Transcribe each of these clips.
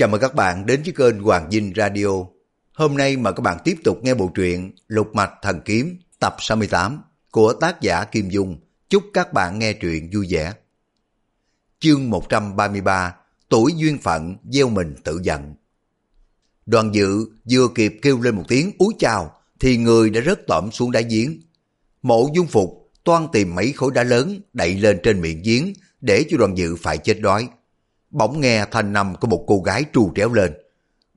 Chào mừng các bạn đến với kênh Hoàng Dinh Radio. Hôm nay mà các bạn tiếp tục nghe bộ truyện Lục Mạch Thần Kiếm, tập 68 của tác giả Kim Dung. Chúc các bạn nghe truyện vui vẻ. Chương 133 Tuổi duyên phận gieo mình tự giận Đoàn dự vừa kịp kêu lên một tiếng úi chào thì người đã rớt tõm xuống đáy giếng. Mộ dung phục toan tìm mấy khối đá lớn đậy lên trên miệng giếng để cho đoàn dự phải chết đói. Bỗng nghe thanh nằm của một cô gái trù tréo lên.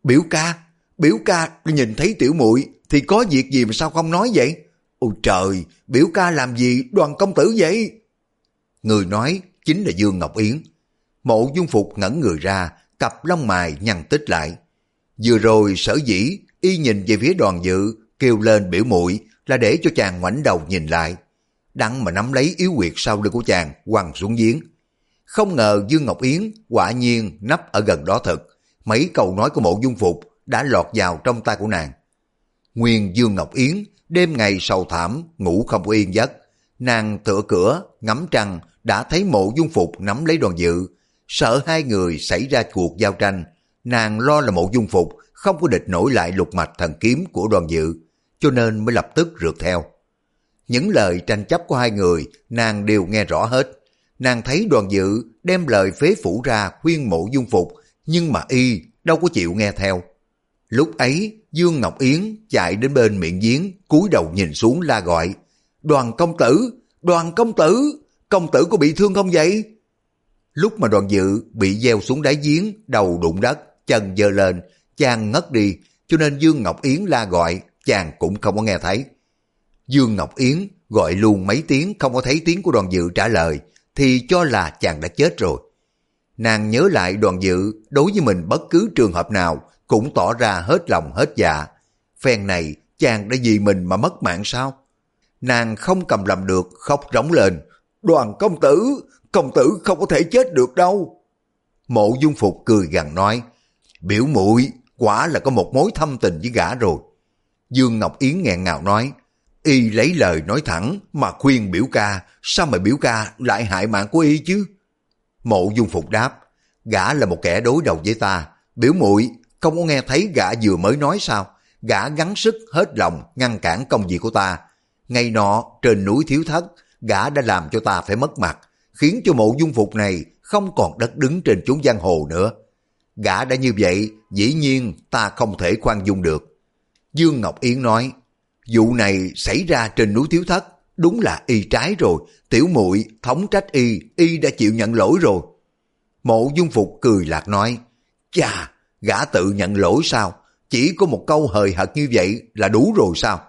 Biểu ca, biểu ca nhìn thấy tiểu muội thì có việc gì mà sao không nói vậy? Ôi trời, biểu ca làm gì đoàn công tử vậy? Người nói chính là Dương Ngọc Yến. Mộ dung phục ngẩn người ra, cặp lông mài nhăn tích lại. Vừa rồi sở dĩ y nhìn về phía đoàn dự kêu lên biểu muội là để cho chàng ngoảnh đầu nhìn lại. Đặng mà nắm lấy yếu quyệt sau lưng của chàng quăng xuống giếng. Không ngờ Dương Ngọc Yến quả nhiên nấp ở gần đó thật. Mấy câu nói của mộ dung phục đã lọt vào trong tay của nàng. Nguyên Dương Ngọc Yến đêm ngày sầu thảm ngủ không yên giấc. Nàng tựa cửa, ngắm trăng, đã thấy mộ dung phục nắm lấy đoàn dự. Sợ hai người xảy ra cuộc giao tranh. Nàng lo là mộ dung phục không có địch nổi lại lục mạch thần kiếm của đoàn dự, cho nên mới lập tức rượt theo. Những lời tranh chấp của hai người, nàng đều nghe rõ hết. Nàng thấy đoàn dự đem lời phế phủ ra khuyên mộ dung phục nhưng mà y đâu có chịu nghe theo. Lúc ấy Dương Ngọc Yến chạy đến bên miệng giếng cúi đầu nhìn xuống la gọi Đoàn công tử, đoàn công tử, công tử có bị thương không vậy? Lúc mà đoàn dự bị gieo xuống đáy giếng, đầu đụng đất, chân dơ lên, chàng ngất đi, cho nên Dương Ngọc Yến la gọi, chàng cũng không có nghe thấy. Dương Ngọc Yến gọi luôn mấy tiếng không có thấy tiếng của đoàn dự trả lời, thì cho là chàng đã chết rồi. Nàng nhớ lại đoàn dự đối với mình bất cứ trường hợp nào cũng tỏ ra hết lòng hết dạ. Phen này chàng đã vì mình mà mất mạng sao? Nàng không cầm làm được khóc rống lên. Đoàn công tử, công tử không có thể chết được đâu. Mộ dung phục cười gằn nói, biểu muội quả là có một mối thâm tình với gã rồi. Dương Ngọc Yến nghẹn ngào nói, y lấy lời nói thẳng mà khuyên biểu ca, sao mà biểu ca lại hại mạng của y chứ? Mộ dung phục đáp, gã là một kẻ đối đầu với ta, biểu muội không có nghe thấy gã vừa mới nói sao, gã gắng sức hết lòng ngăn cản công việc của ta. Ngày nọ trên núi thiếu thất, gã đã làm cho ta phải mất mặt, khiến cho mộ dung phục này không còn đất đứng trên chốn giang hồ nữa. Gã đã như vậy, dĩ nhiên ta không thể khoan dung được. Dương Ngọc Yến nói, vụ này xảy ra trên núi thiếu thất, đúng là y trái rồi, tiểu muội thống trách y, y đã chịu nhận lỗi rồi. Mộ dung phục cười lạc nói, chà, gã tự nhận lỗi sao? Chỉ có một câu hời hợt như vậy là đủ rồi sao?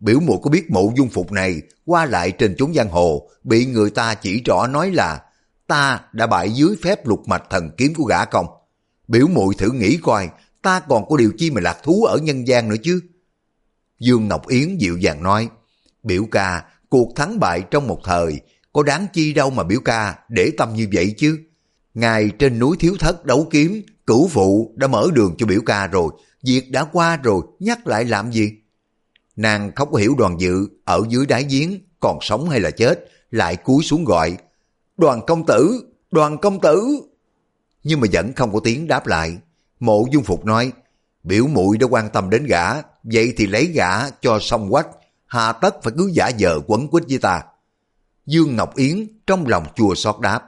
Biểu muội có biết mộ dung phục này qua lại trên chốn giang hồ bị người ta chỉ rõ nói là ta đã bại dưới phép lục mạch thần kiếm của gã không? Biểu muội thử nghĩ coi ta còn có điều chi mà lạc thú ở nhân gian nữa chứ? Dương Ngọc Yến dịu dàng nói Biểu ca, cuộc thắng bại trong một thời có đáng chi đâu mà biểu ca để tâm như vậy chứ? Ngài trên núi thiếu thất đấu kiếm cửu phụ đã mở đường cho biểu ca rồi, việc đã qua rồi, nhắc lại làm gì? Nàng không hiểu đoàn dự ở dưới đáy giếng, còn sống hay là chết, lại cúi xuống gọi. Đoàn công tử, đoàn công tử. Nhưng mà vẫn không có tiếng đáp lại. Mộ dung phục nói, biểu muội đã quan tâm đến gã, vậy thì lấy gã cho xong quách, hà tất phải cứ giả vờ quấn quýt với ta. Dương Ngọc Yến trong lòng chua xót đáp,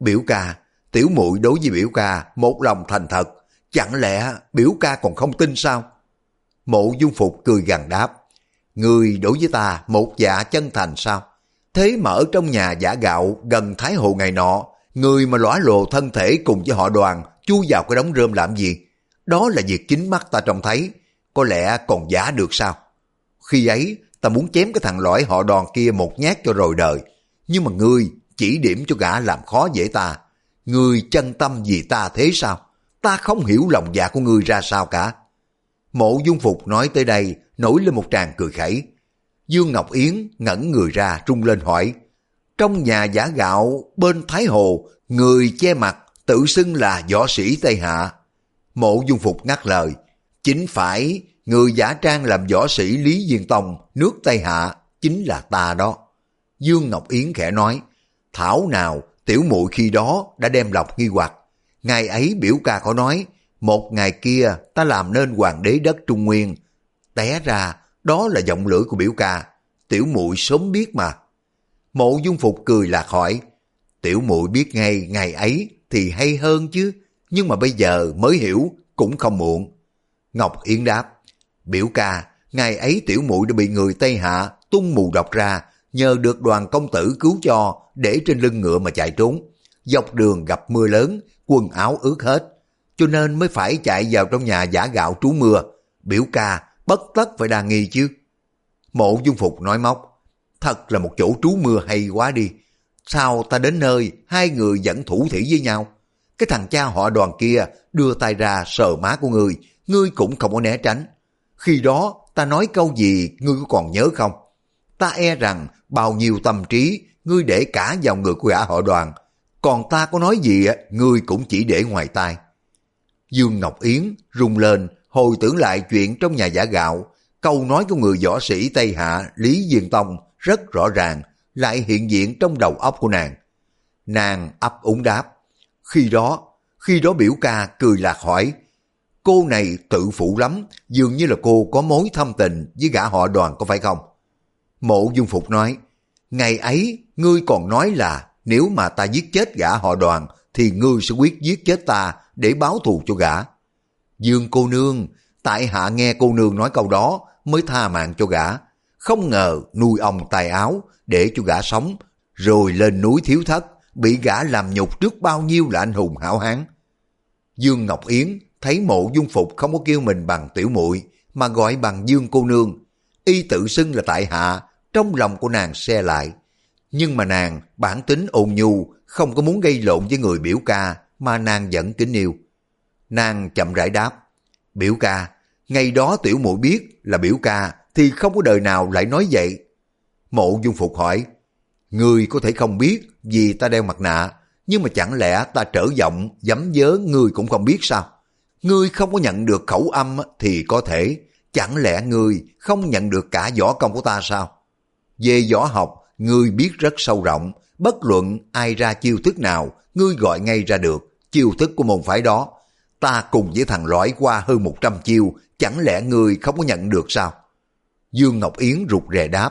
biểu ca, Tiểu muội đối với biểu ca một lòng thành thật, chẳng lẽ biểu ca còn không tin sao? Mộ dung phục cười gằn đáp, người đối với ta một dạ chân thành sao? Thế mà ở trong nhà giả gạo gần Thái Hồ ngày nọ, người mà lõa lộ thân thể cùng với họ đoàn chui vào cái đống rơm làm gì? Đó là việc chính mắt ta trông thấy, có lẽ còn giả được sao? Khi ấy, ta muốn chém cái thằng lõi họ đoàn kia một nhát cho rồi đời. Nhưng mà ngươi chỉ điểm cho gã làm khó dễ ta. Ngươi chân tâm vì ta thế sao? Ta không hiểu lòng dạ của ngươi ra sao cả. Mộ dung phục nói tới đây, nổi lên một tràng cười khẩy. Dương Ngọc Yến ngẩn người ra trung lên hỏi. Trong nhà giả gạo bên Thái Hồ, người che mặt tự xưng là võ sĩ Tây Hạ. Mộ dung phục ngắt lời. Chính phải, người giả trang làm võ sĩ Lý Diên Tông, nước Tây Hạ, chính là ta đó. Dương Ngọc Yến khẽ nói, Thảo nào Tiểu muội khi đó đã đem lọc nghi hoặc. Ngày ấy biểu ca có nói, một ngày kia ta làm nên hoàng đế đất Trung Nguyên. Té ra, đó là giọng lưỡi của biểu ca. Tiểu muội sớm biết mà. Mộ dung phục cười lạc hỏi. Tiểu muội biết ngay ngày ấy thì hay hơn chứ. Nhưng mà bây giờ mới hiểu cũng không muộn. Ngọc Yến đáp. Biểu ca, ngày ấy tiểu muội đã bị người Tây Hạ tung mù độc ra, nhờ được đoàn công tử cứu cho để trên lưng ngựa mà chạy trốn. Dọc đường gặp mưa lớn, quần áo ướt hết, cho nên mới phải chạy vào trong nhà giả gạo trú mưa. Biểu ca, bất tất phải đa nghi chứ. Mộ dung phục nói móc, thật là một chỗ trú mưa hay quá đi. Sao ta đến nơi, hai người vẫn thủ thủy với nhau? Cái thằng cha họ đoàn kia đưa tay ra sờ má của người ngươi cũng không có né tránh. Khi đó ta nói câu gì ngươi có còn nhớ không? Ta e rằng bao nhiêu tâm trí ngươi để cả vào người của gã họ đoàn. Còn ta có nói gì ngươi cũng chỉ để ngoài tai. Dương Ngọc Yến rung lên hồi tưởng lại chuyện trong nhà giả gạo. Câu nói của người võ sĩ Tây Hạ Lý Diên Tông rất rõ ràng lại hiện diện trong đầu óc của nàng. Nàng ấp úng đáp. Khi đó, khi đó biểu ca cười lạc hỏi cô này tự phụ lắm, dường như là cô có mối thâm tình với gã họ đoàn có phải không? Mộ Dung Phục nói, ngày ấy ngươi còn nói là nếu mà ta giết chết gã họ đoàn thì ngươi sẽ quyết giết chết ta để báo thù cho gã. Dương cô nương, tại hạ nghe cô nương nói câu đó mới tha mạng cho gã. Không ngờ nuôi ông tài áo để cho gã sống, rồi lên núi thiếu thất, bị gã làm nhục trước bao nhiêu là anh hùng hảo hán. Dương Ngọc Yến thấy mộ dung phục không có kêu mình bằng tiểu muội mà gọi bằng dương cô nương. Y tự xưng là tại hạ, trong lòng của nàng xe lại. Nhưng mà nàng bản tính ôn nhu, không có muốn gây lộn với người biểu ca mà nàng vẫn kính yêu. Nàng chậm rãi đáp, biểu ca, ngày đó tiểu muội biết là biểu ca thì không có đời nào lại nói vậy. Mộ dung phục hỏi, Người có thể không biết vì ta đeo mặt nạ, nhưng mà chẳng lẽ ta trở giọng, dám dớ người cũng không biết sao? Ngươi không có nhận được khẩu âm thì có thể, chẳng lẽ ngươi không nhận được cả võ công của ta sao? Về võ học, ngươi biết rất sâu rộng, bất luận ai ra chiêu thức nào, ngươi gọi ngay ra được, chiêu thức của môn phái đó. Ta cùng với thằng lõi qua hơn 100 chiêu, chẳng lẽ ngươi không có nhận được sao? Dương Ngọc Yến rụt rè đáp.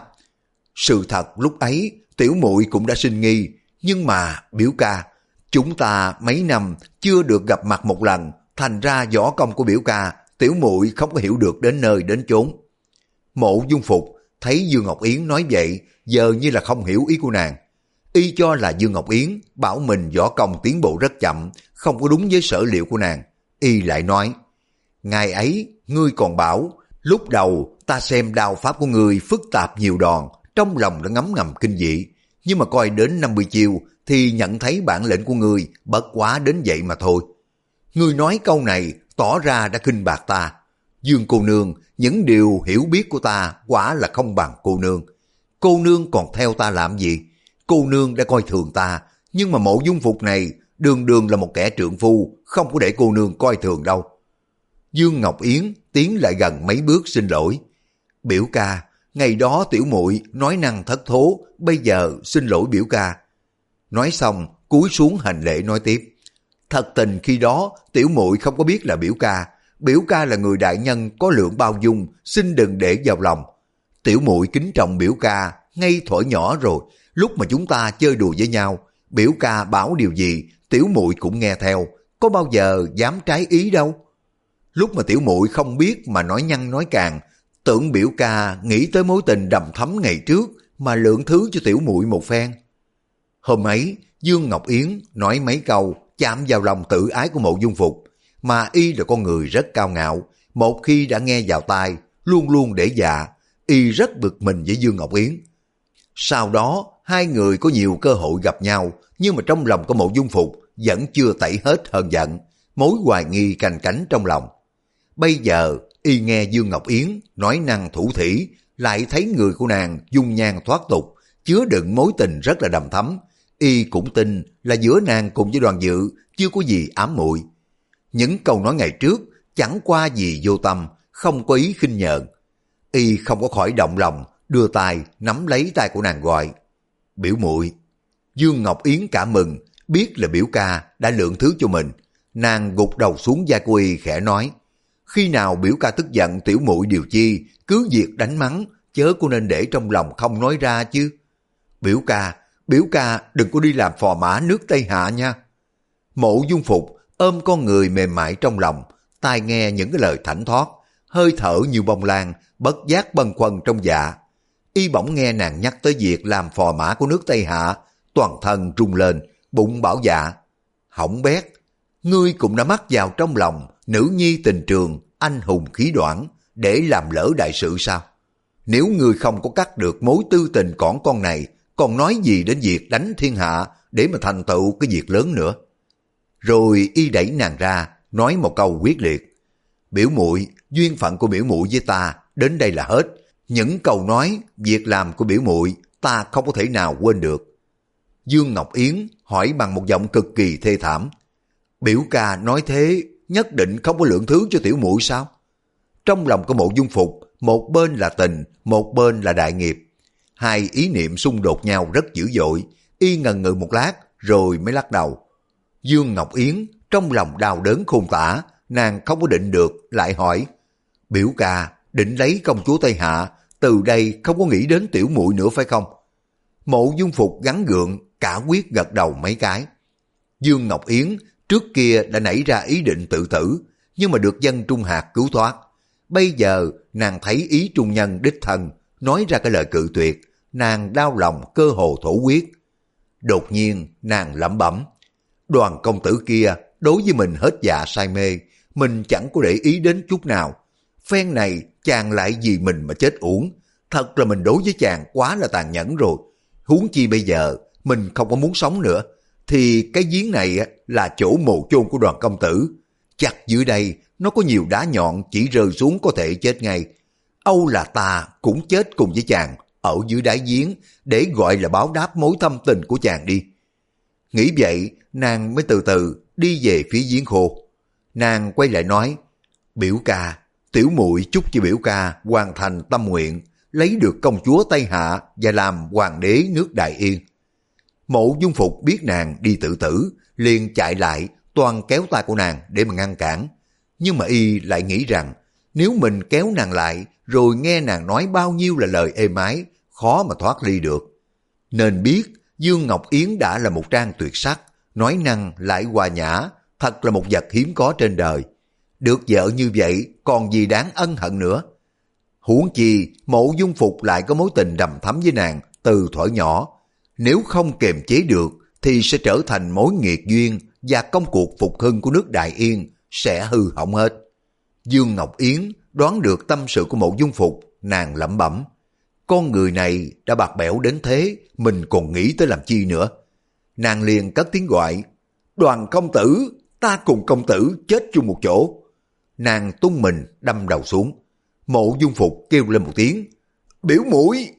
Sự thật lúc ấy, tiểu muội cũng đã sinh nghi, nhưng mà biểu ca, chúng ta mấy năm chưa được gặp mặt một lần, thành ra võ công của biểu ca, tiểu muội không có hiểu được đến nơi đến chốn. Mộ dung phục, thấy Dương Ngọc Yến nói vậy, giờ như là không hiểu ý của nàng. Y cho là Dương Ngọc Yến bảo mình võ công tiến bộ rất chậm, không có đúng với sở liệu của nàng. Y lại nói, ngày ấy ngươi còn bảo, lúc đầu ta xem đao pháp của ngươi phức tạp nhiều đòn, trong lòng đã ngấm ngầm kinh dị, nhưng mà coi đến 50 chiêu thì nhận thấy bản lĩnh của ngươi bất quá đến vậy mà thôi người nói câu này tỏ ra đã kinh bạc ta. Dương cô nương, những điều hiểu biết của ta quả là không bằng cô nương. Cô nương còn theo ta làm gì? Cô nương đã coi thường ta, nhưng mà mộ dung phục này đường đường là một kẻ trượng phu, không có để cô nương coi thường đâu. Dương Ngọc Yến tiến lại gần mấy bước xin lỗi. Biểu ca, ngày đó tiểu muội nói năng thất thố, bây giờ xin lỗi biểu ca. Nói xong, cúi xuống hành lễ nói tiếp. Thật tình khi đó, tiểu muội không có biết là biểu ca. Biểu ca là người đại nhân có lượng bao dung, xin đừng để vào lòng. Tiểu muội kính trọng biểu ca, ngay thổi nhỏ rồi. Lúc mà chúng ta chơi đùa với nhau, biểu ca bảo điều gì, tiểu muội cũng nghe theo. Có bao giờ dám trái ý đâu. Lúc mà tiểu muội không biết mà nói nhăn nói càng, tưởng biểu ca nghĩ tới mối tình đầm thắm ngày trước mà lượng thứ cho tiểu muội một phen. Hôm ấy, Dương Ngọc Yến nói mấy câu chạm vào lòng tự ái của mộ dung phục, mà y là con người rất cao ngạo, một khi đã nghe vào tai, luôn luôn để dạ, y rất bực mình với Dương Ngọc Yến. Sau đó, hai người có nhiều cơ hội gặp nhau, nhưng mà trong lòng của mộ dung phục vẫn chưa tẩy hết hờn giận, mối hoài nghi canh cánh trong lòng. Bây giờ, y nghe Dương Ngọc Yến nói năng thủ thủy, lại thấy người của nàng dung nhan thoát tục, chứa đựng mối tình rất là đầm thắm, y cũng tin là giữa nàng cùng với đoàn dự chưa có gì ám muội. Những câu nói ngày trước chẳng qua gì vô tâm, không có ý khinh nhợn. Y không có khỏi động lòng, đưa tay nắm lấy tay của nàng gọi. Biểu muội Dương Ngọc Yến cảm mừng, biết là biểu ca đã lượng thứ cho mình. nàng gục đầu xuống da của y khẽ nói, khi nào biểu ca tức giận tiểu muội điều chi, cứ việc đánh mắng, chớ cô nên để trong lòng không nói ra chứ. Biểu ca, biểu ca đừng có đi làm phò mã nước Tây Hạ nha. Mộ dung phục ôm con người mềm mại trong lòng, tai nghe những cái lời thảnh thoát, hơi thở như bông lan, bất giác bần quần trong dạ. Y bỗng nghe nàng nhắc tới việc làm phò mã của nước Tây Hạ, toàn thân trung lên, bụng bảo dạ. Hỏng bét, ngươi cũng đã mắc vào trong lòng nữ nhi tình trường, anh hùng khí đoạn, để làm lỡ đại sự sao? Nếu ngươi không có cắt được mối tư tình cỏn con này, còn nói gì đến việc đánh thiên hạ để mà thành tựu cái việc lớn nữa. Rồi y đẩy nàng ra, nói một câu quyết liệt. Biểu muội duyên phận của biểu muội với ta đến đây là hết. Những câu nói, việc làm của biểu muội ta không có thể nào quên được. Dương Ngọc Yến hỏi bằng một giọng cực kỳ thê thảm. Biểu ca nói thế, nhất định không có lượng thứ cho tiểu muội sao? Trong lòng của mộ dung phục, một bên là tình, một bên là đại nghiệp. Hai ý niệm xung đột nhau rất dữ dội, y ngần ngừ một lát rồi mới lắc đầu. Dương Ngọc Yến trong lòng đau đớn khôn tả, nàng không có định được, lại hỏi. Biểu ca, định lấy công chúa Tây Hạ, từ đây không có nghĩ đến tiểu muội nữa phải không? Mộ dung phục gắn gượng, cả quyết gật đầu mấy cái. Dương Ngọc Yến trước kia đã nảy ra ý định tự tử, nhưng mà được dân Trung Hạc cứu thoát. Bây giờ nàng thấy ý trung nhân đích thần nói ra cái lời cự tuyệt, nàng đau lòng cơ hồ thổ quyết. Đột nhiên nàng lẩm bẩm, đoàn công tử kia đối với mình hết dạ say mê, mình chẳng có để ý đến chút nào. Phen này chàng lại vì mình mà chết uổng, thật là mình đối với chàng quá là tàn nhẫn rồi. Huống chi bây giờ mình không có muốn sống nữa, thì cái giếng này là chỗ mồ chôn của đoàn công tử. Chặt dưới đây nó có nhiều đá nhọn chỉ rơi xuống có thể chết ngay. Âu là ta cũng chết cùng với chàng ở dưới đáy giếng để gọi là báo đáp mối thâm tình của chàng đi. Nghĩ vậy, nàng mới từ từ đi về phía giếng khô. Nàng quay lại nói, biểu ca, tiểu muội chúc cho biểu ca hoàn thành tâm nguyện, lấy được công chúa Tây Hạ và làm hoàng đế nước Đại Yên. Mộ dung phục biết nàng đi tự tử, liền chạy lại, toàn kéo tay của nàng để mà ngăn cản. Nhưng mà y lại nghĩ rằng, nếu mình kéo nàng lại, rồi nghe nàng nói bao nhiêu là lời êm ái, khó mà thoát ly được. Nên biết, Dương Ngọc Yến đã là một trang tuyệt sắc, nói năng lại hòa nhã, thật là một vật hiếm có trên đời. Được vợ như vậy, còn gì đáng ân hận nữa. Huống chi, mộ dung phục lại có mối tình đầm thắm với nàng từ thuở nhỏ. Nếu không kiềm chế được, thì sẽ trở thành mối nghiệt duyên và công cuộc phục hưng của nước Đại Yên sẽ hư hỏng hết. Dương Ngọc Yến đoán được tâm sự của mộ dung phục, nàng lẩm bẩm. Con người này đã bạc bẽo đến thế, mình còn nghĩ tới làm chi nữa. Nàng liền cất tiếng gọi, đoàn công tử, ta cùng công tử chết chung một chỗ. Nàng tung mình đâm đầu xuống. Mộ dung phục kêu lên một tiếng, biểu mũi.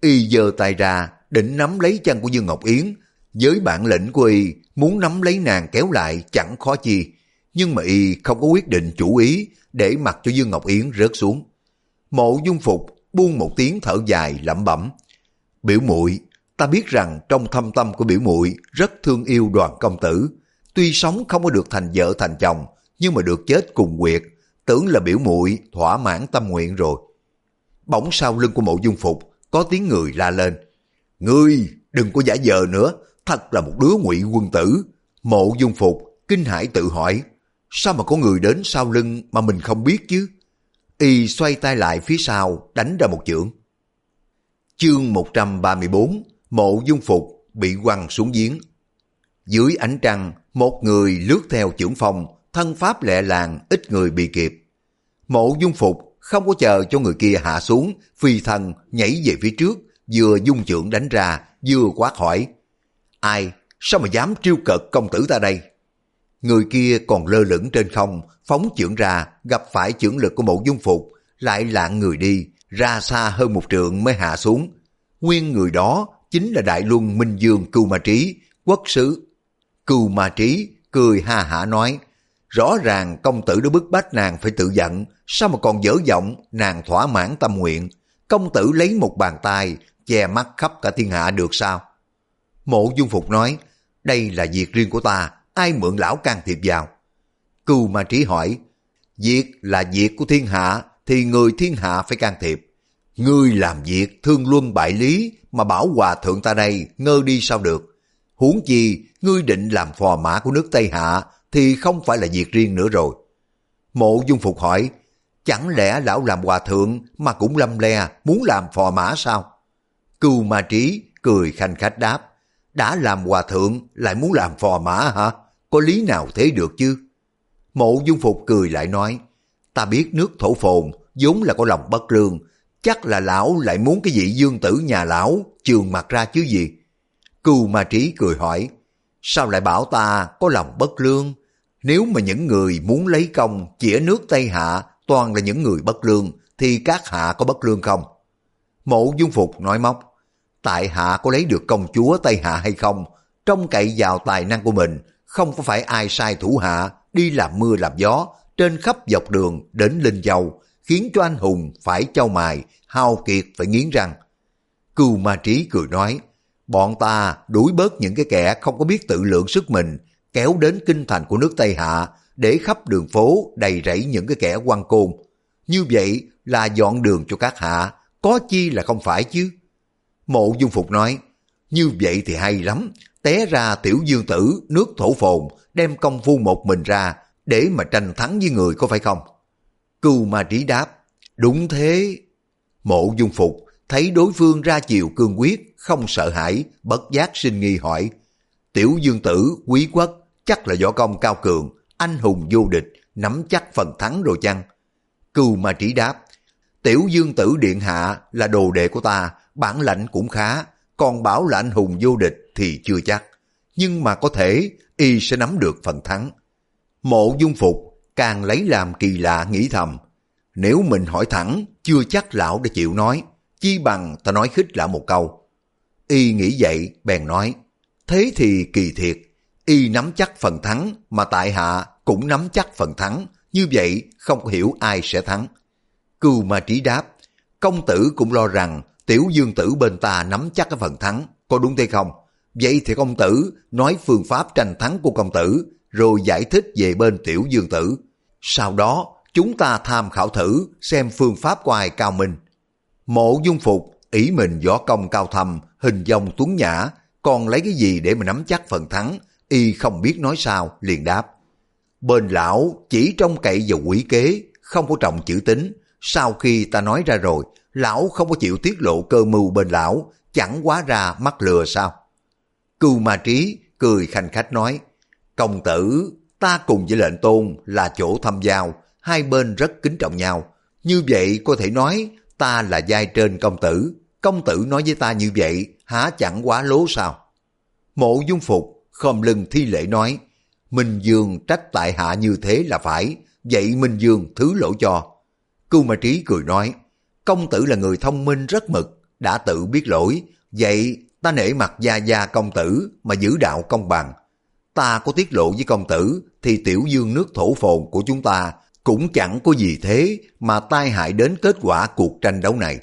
Y giơ tay ra, định nắm lấy chân của Dương Ngọc Yến. Với bản lĩnh của Y, muốn nắm lấy nàng kéo lại chẳng khó chi. Nhưng mà Y không có quyết định chủ ý để mặc cho Dương Ngọc Yến rớt xuống. Mộ dung phục buông một tiếng thở dài lẩm bẩm. Biểu muội ta biết rằng trong thâm tâm của biểu muội rất thương yêu đoàn công tử. Tuy sống không có được thành vợ thành chồng, nhưng mà được chết cùng quyệt, tưởng là biểu muội thỏa mãn tâm nguyện rồi. Bỗng sau lưng của mộ dung phục, có tiếng người la lên. Ngươi, đừng có giả vờ nữa, thật là một đứa ngụy quân tử. Mộ dung phục, kinh hải tự hỏi, sao mà có người đến sau lưng mà mình không biết chứ? Y xoay tay lại phía sau, đánh ra một chưởng. Chương 134, Mộ Dung Phục bị quăng xuống giếng. Dưới ánh trăng, một người lướt theo trưởng phòng, thân pháp lẹ làng, ít người bị kịp. Mộ Dung Phục không có chờ cho người kia hạ xuống, phi thân nhảy về phía trước, vừa dung chưởng đánh ra, vừa quát hỏi. Ai, sao mà dám triêu cợt công tử ta đây? Người kia còn lơ lửng trên không, phóng chưởng ra, gặp phải chưởng lực của mộ dung phục, lại lạng người đi, ra xa hơn một trượng mới hạ xuống. Nguyên người đó chính là Đại Luân Minh Dương Cưu Ma Trí, quốc sứ. Cưu Ma Trí cười ha hả nói, rõ ràng công tử đã bức bách nàng phải tự giận, sao mà còn dở giọng, nàng thỏa mãn tâm nguyện. Công tử lấy một bàn tay, che mắt khắp cả thiên hạ được sao? Mộ Dung Phục nói, đây là việc riêng của ta, ai mượn lão can thiệp vào. Cưu Ma Trí hỏi, việc là việc của thiên hạ thì người thiên hạ phải can thiệp. Ngươi làm việc thương luân bại lý mà bảo hòa thượng ta đây ngơ đi sao được. Huống chi, ngươi định làm phò mã của nước Tây Hạ thì không phải là việc riêng nữa rồi. Mộ dung phục hỏi, chẳng lẽ lão làm hòa thượng mà cũng lâm le muốn làm phò mã sao? Cưu ma trí cười khanh khách đáp, đã làm hòa thượng lại muốn làm phò mã hả? Có lý nào thế được chứ? Mộ dung phục cười lại nói, ta biết nước thổ phồn vốn là có lòng bất lương, chắc là lão lại muốn cái vị dương tử nhà lão trường mặt ra chứ gì. Cưu ma trí cười hỏi, sao lại bảo ta có lòng bất lương? Nếu mà những người muốn lấy công chĩa nước Tây Hạ toàn là những người bất lương, thì các hạ có bất lương không? Mộ dung phục nói móc, tại hạ có lấy được công chúa Tây Hạ hay không, trông cậy vào tài năng của mình, không có phải ai sai thủ hạ, đi làm mưa làm gió, trên khắp dọc đường đến Linh Châu, khiến cho anh hùng phải châu mài, hao kiệt phải nghiến răng. Cưu ma trí cười nói, bọn ta đuổi bớt những cái kẻ không có biết tự lượng sức mình, kéo đến kinh thành của nước Tây Hạ, để khắp đường phố đầy rẫy những cái kẻ quan côn. Như vậy là dọn đường cho các hạ, có chi là không phải chứ. Mộ Dung Phục nói, như vậy thì hay lắm, té ra tiểu dương tử, nước thổ phồn, đem công phu một mình ra, để mà tranh thắng với người có phải không? Cưu ma trí đáp, đúng thế. Mộ Dung Phục thấy đối phương ra chiều cương quyết, không sợ hãi, bất giác sinh nghi hỏi, tiểu dương tử, quý quốc, chắc là võ công cao cường, anh hùng vô địch, nắm chắc phần thắng rồi chăng? Cưu ma trí đáp, tiểu dương tử điện hạ là đồ đệ của ta, bản lãnh cũng khá, còn bảo là anh hùng vô địch thì chưa chắc. Nhưng mà có thể y sẽ nắm được phần thắng. Mộ dung phục càng lấy làm kỳ lạ nghĩ thầm. Nếu mình hỏi thẳng, chưa chắc lão đã chịu nói, chi bằng ta nói khích lão một câu. Y nghĩ vậy, bèn nói, thế thì kỳ thiệt, y nắm chắc phần thắng mà tại hạ cũng nắm chắc phần thắng, như vậy không có hiểu ai sẽ thắng. Cưu ma trí đáp, công tử cũng lo rằng tiểu dương tử bên ta nắm chắc cái phần thắng, có đúng thế không? Vậy thì công tử nói phương pháp tranh thắng của công tử, rồi giải thích về bên tiểu dương tử. Sau đó, chúng ta tham khảo thử xem phương pháp của ai cao minh. Mộ dung phục, ý mình võ công cao thầm, hình dòng tuấn nhã, còn lấy cái gì để mà nắm chắc phần thắng, y không biết nói sao, liền đáp. Bên lão chỉ trông cậy vào quỷ kế, không có trọng chữ tính. Sau khi ta nói ra rồi, lão không có chịu tiết lộ cơ mưu bên lão, chẳng quá ra mắc lừa sao. Cưu ma trí cười khanh khách nói, công tử, ta cùng với lệnh tôn là chỗ thăm giao, hai bên rất kính trọng nhau. Như vậy có thể nói ta là giai trên công tử, công tử nói với ta như vậy, há chẳng quá lố sao? Mộ dung phục, khom lưng thi lễ nói, Minh Dương trách tại hạ như thế là phải, vậy Minh Dương thứ lỗi cho. Cưu Ma Trí cười nói, công tử là người thông minh rất mực, đã tự biết lỗi, vậy ta nể mặt gia gia công tử mà giữ đạo công bằng. Ta có tiết lộ với công tử thì tiểu dương nước thổ phồn của chúng ta cũng chẳng có gì thế mà tai hại đến kết quả cuộc tranh đấu này.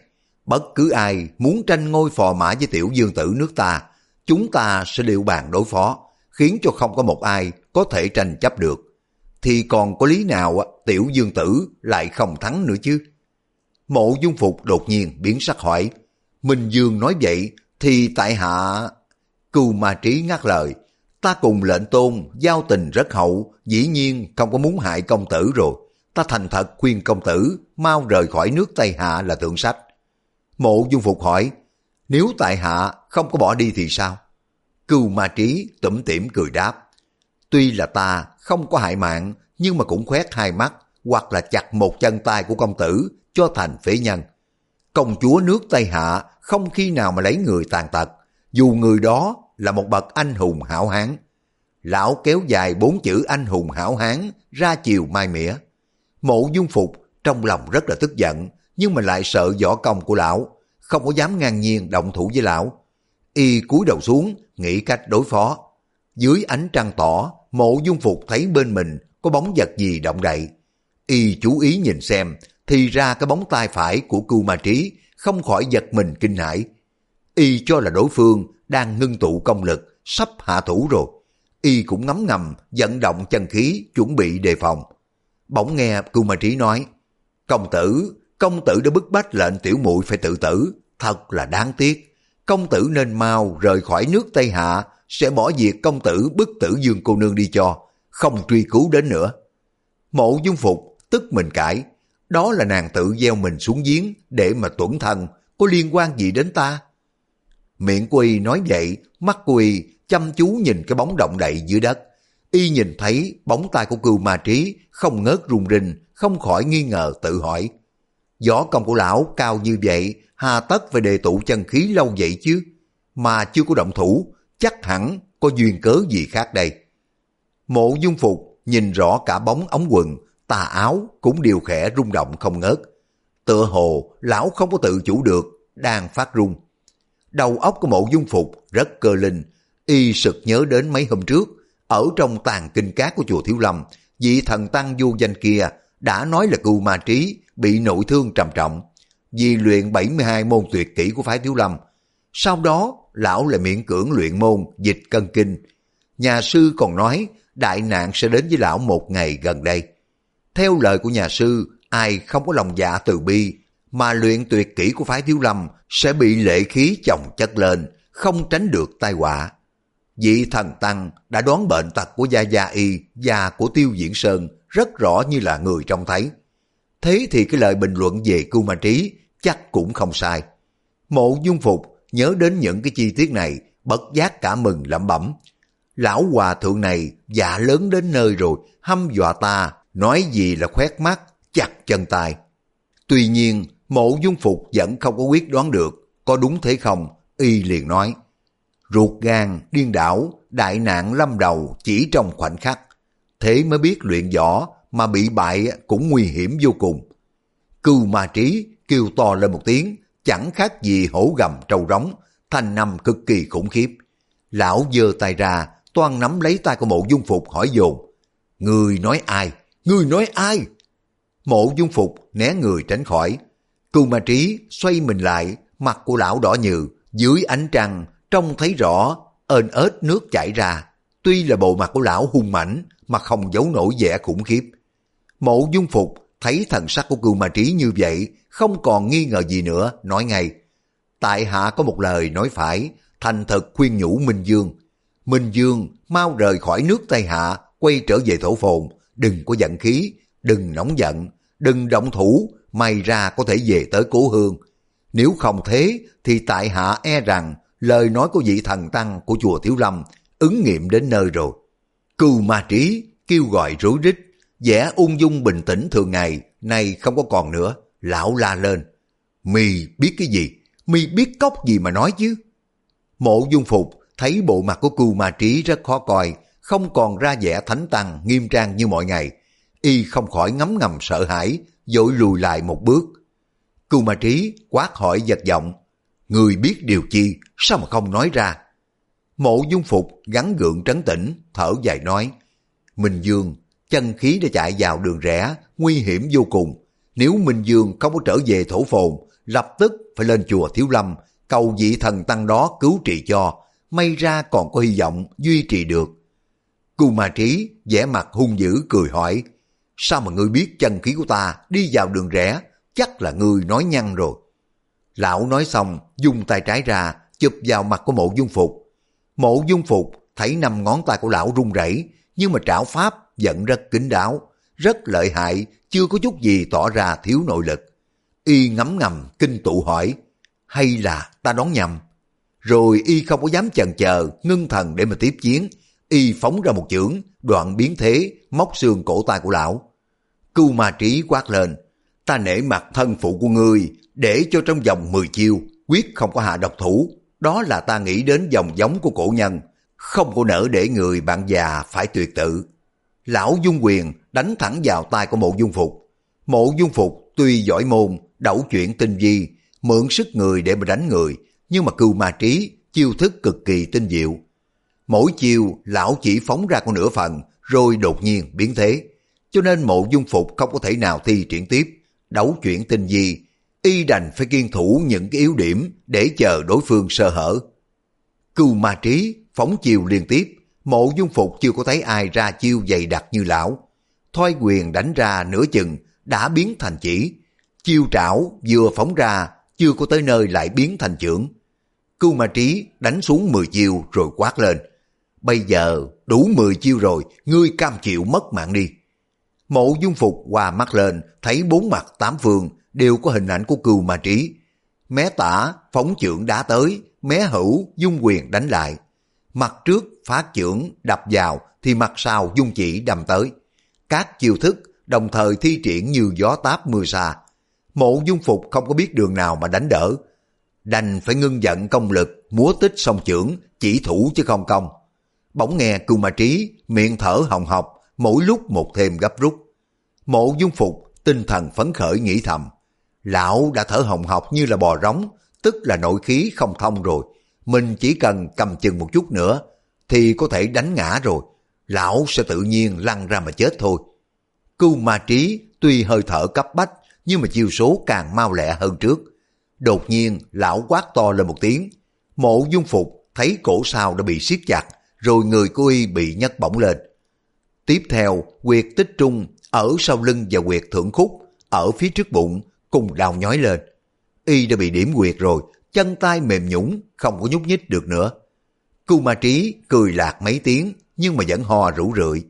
Bất cứ ai muốn tranh ngôi phò mã với tiểu dương tử nước ta, chúng ta sẽ liệu bàn đối phó, khiến cho không có một ai có thể tranh chấp được. Thì còn có lý nào tiểu dương tử lại không thắng nữa chứ? Mộ dung phục đột nhiên biến sắc hỏi, Minh Dương nói vậy thì tại hạ... Cưu ma trí ngắt lời, ta cùng lệnh tôn, giao tình rất hậu, dĩ nhiên không có muốn hại công tử rồi. Ta thành thật khuyên công tử, mau rời khỏi nước Tây Hạ là thượng sách. Mộ dung phục hỏi, nếu tại hạ không có bỏ đi thì sao? Cưu ma trí tủm tỉm cười đáp, tuy là ta không có hại mạng, nhưng mà cũng khoét hai mắt, hoặc là chặt một chân tay của công tử cho thành phế nhân. Công chúa nước Tây Hạ không khi nào mà lấy người tàn tật, dù người đó là một bậc anh hùng hảo hán. Lão kéo dài bốn chữ anh hùng hảo hán ra chiều mai mỉa. Mộ dung phục trong lòng rất là tức giận, nhưng mà lại sợ võ công của lão, không có dám ngang nhiên động thủ với lão. Y cúi đầu xuống, nghĩ cách đối phó. Dưới ánh trăng tỏ, mộ dung phục thấy bên mình có bóng vật gì động đậy. Y chú ý nhìn xem, thì ra cái bóng tay phải của cưu ma trí không khỏi giật mình kinh hãi. Y cho là đối phương đang ngưng tụ công lực, sắp hạ thủ rồi. y cũng ngấm ngầm vận động chân khí chuẩn bị đề phòng. Bỗng nghe Cưu Ma Trí nói, công tử, công tử đã bức bách lệnh tiểu muội phải tự tử, thật là đáng tiếc. Công tử nên mau rời khỏi nước Tây Hạ, sẽ bỏ việc công tử bức tử dương cô nương đi cho, không truy cứu đến nữa. Mộ dung phục tức mình cãi, đó là nàng tự gieo mình xuống giếng để mà tuẩn thần có liên quan gì đến ta? Miệng của y nói vậy, mắt của y chăm chú nhìn cái bóng động đậy dưới đất. Y nhìn thấy bóng tay của cừu ma trí không ngớt rung rinh, không khỏi nghi ngờ tự hỏi. Võ công của lão cao như vậy, hà tất phải đề tụ chân khí lâu vậy chứ? Mà chưa có động thủ, chắc hẳn có duyên cớ gì khác đây. Mộ dung phục nhìn rõ cả bóng ống quần, tà áo cũng đều khẽ rung động không ngớt. Tựa hồ lão không có tự chủ được, đang phát rung. Đầu óc của mộ dung phục rất cơ linh, y sực nhớ đến mấy hôm trước, ở trong tàn kinh cát của chùa Thiếu Lâm, vị thần tăng vô danh kia đã nói là cưu ma trí bị nội thương trầm trọng vì luyện 72 môn tuyệt kỹ của phái Thiếu Lâm. Sau đó, lão lại miễn cưỡng luyện môn dịch cân kinh. Nhà sư còn nói đại nạn sẽ đến với lão một ngày gần đây. Theo lời của nhà sư, ai không có lòng dạ từ bi, mà luyện tuyệt kỹ của phái Thiếu Lâm sẽ bị lệ khí chồng chất lên, không tránh được tai họa. Vị thần Tăng đã đoán bệnh tật của Gia Gia Y và của Tiêu Diễn Sơn rất rõ như là người trông thấy. Thế thì cái lời bình luận về Cưu Ma Trí chắc cũng không sai. Mộ Dung Phục nhớ đến những cái chi tiết này, bất giác cả mừng lẩm bẩm. Lão hòa thượng này dạ lớn đến nơi rồi, hâm dọa ta, nói gì là khoét mắt, chặt chân tay. Tuy nhiên, mộ dung phục vẫn không có quyết đoán được, có đúng thế không, y liền nói. Ruột gan, điên đảo, đại nạn lâm đầu chỉ trong khoảnh khắc. Thế mới biết luyện võ mà bị bại cũng nguy hiểm vô cùng. Cưu ma trí kêu to lên một tiếng, chẳng khác gì hổ gầm trâu rống, thanh năm cực kỳ khủng khiếp. Lão giơ tay ra, toan nắm lấy tay của mộ dung phục hỏi dồn. Người nói ai? Người nói ai? Mộ dung phục né người tránh khỏi. Cưu ma trí xoay mình lại, mặt của lão đỏ nhừ, dưới ánh trăng trông thấy rõ ên ớt nước chảy ra. Tuy là bộ mặt của lão hung mảnh mà không giấu nổi vẻ khủng khiếp. Mộ dung phục thấy thần sắc của cưu ma trí như vậy, không còn nghi ngờ gì nữa, nói ngay. Tại hạ có một lời nói phải, thành thật khuyên nhủ Minh Dương. Minh Dương mau rời khỏi nước Tây Hạ, quay trở về thổ phồn, đừng có giận khí, đừng nóng giận, đừng động thủ, may ra có thể về tới cố hương. Nếu không thế, thì tại hạ e rằng lời nói của vị thần tăng của chùa Thiếu Lâm ứng nghiệm đến nơi rồi. Cưu ma trí kêu gọi rối rít, vẻ ung dung bình tĩnh thường ngày, nay không có còn nữa, lão la lên. Mì biết cái gì? Mi biết cốc gì mà nói chứ? Mộ dung phục thấy bộ mặt của cưu ma trí rất khó coi, không còn ra vẻ thánh tăng nghiêm trang như mọi ngày. Y không khỏi ngấm ngầm sợ hãi, dội lùi lại một bước. Cưu ma trí quát hỏi giật giọng, người biết điều chi, sao mà không nói ra? Mộ dung phục gắn gượng trấn tĩnh, thở dài nói, Minh Dương, chân khí đã chạy vào đường rẽ, nguy hiểm vô cùng. Nếu Minh Dương không có trở về thổ phồn, lập tức phải lên chùa Thiếu Lâm, cầu vị thần tăng đó cứu trị cho, may ra còn có hy vọng duy trì được. Cù Ma Trí vẻ mặt hung dữ cười hỏi, sao mà ngươi biết chân khí của ta đi vào đường rẽ, chắc là ngươi nói nhăn rồi. Lão nói xong, dùng tay trái ra, chụp vào mặt của mộ dung phục. Mộ dung phục thấy năm ngón tay của lão run rẩy nhưng mà trảo pháp vẫn rất kín đáo, rất lợi hại, chưa có chút gì tỏ ra thiếu nội lực. Y ngấm ngầm, kinh tụ hỏi, hay là ta đón nhầm? Rồi y không có dám chần chờ, ngưng thần để mà tiếp chiến. Y phóng ra một chưởng, đoạn biến thế, móc xương cổ tay của lão. Cưu ma trí quát lên, ta nể mặt thân phụ của ngươi, để cho trong vòng 10 chiêu, quyết không có hạ độc thủ. Đó là ta nghĩ đến dòng giống của cổ nhân, không có nỡ để người bạn già phải tuyệt tự. Lão Dung Quyền đánh thẳng vào tay của mộ dung phục. Mộ dung phục tuy giỏi môn, đẩu chuyện tinh vi, mượn sức người để mà đánh người, nhưng mà cưu ma trí, chiêu thức cực kỳ tinh diệu. Mỗi chiều lão chỉ phóng ra con nửa phần, rồi đột nhiên biến thế. Cho nên mộ dung phục không có thể nào thi triển tiếp, đấu chuyện tinh vi, y đành phải kiên thủ những cái yếu điểm để chờ đối phương sơ hở. Cưu ma trí, phóng chiều liên tiếp, mộ dung phục chưa có thấy ai ra chiêu dày đặc như lão. Thoái quyền đánh ra nửa chừng, đã biến thành chỉ. Chiêu trảo vừa phóng ra, chưa có tới nơi lại biến thành trưởng. Cưu ma trí đánh xuống 10 chiêu rồi quát lên. Bây giờ đủ 10 chiêu rồi, ngươi cam chịu mất mạng đi. Mộ dung phục qua mắt lên, thấy bốn mặt tám phương đều có hình ảnh của cừu ma trí. Mé tả, phóng trưởng đá tới, mé hữu, dung quyền đánh lại. Mặt trước phát trưởng đập vào thì mặt sau dung chỉ đâm tới. Các chiêu thức đồng thời thi triển như gió táp mưa xa. Mộ dung phục không có biết đường nào mà đánh đỡ. Đành phải ngưng giận công lực, múa tích song trưởng, chỉ thủ chứ không công. Bỗng nghe cưu ma trí, miệng thở hồng hộc, mỗi lúc một thêm gấp rút. Mộ dung phục, tinh thần phấn khởi nghĩ thầm. Lão đã thở hồng hộc như là bò rống, tức là nội khí không thông rồi. Mình chỉ cần cầm chừng một chút nữa, thì có thể đánh ngã rồi. Lão sẽ tự nhiên lăn ra mà chết thôi. Cưu ma trí tuy hơi thở cấp bách, nhưng mà chiêu số càng mau lẹ hơn trước. Đột nhiên, lão quát to lên một tiếng. Mộ dung phục thấy cổ sao đã bị siết chặt, rồi người của y bị nhấc bổng lên. Tiếp theo, quyệt tích trung ở sau lưng và quyệt thượng khúc, ở phía trước bụng, cùng đau nhói lên. Y đã bị điểm quyệt rồi, chân tay mềm nhũng, không có nhúc nhích được nữa. Cưu ma trí cười lạc mấy tiếng, nhưng mà vẫn ho rủ rượi.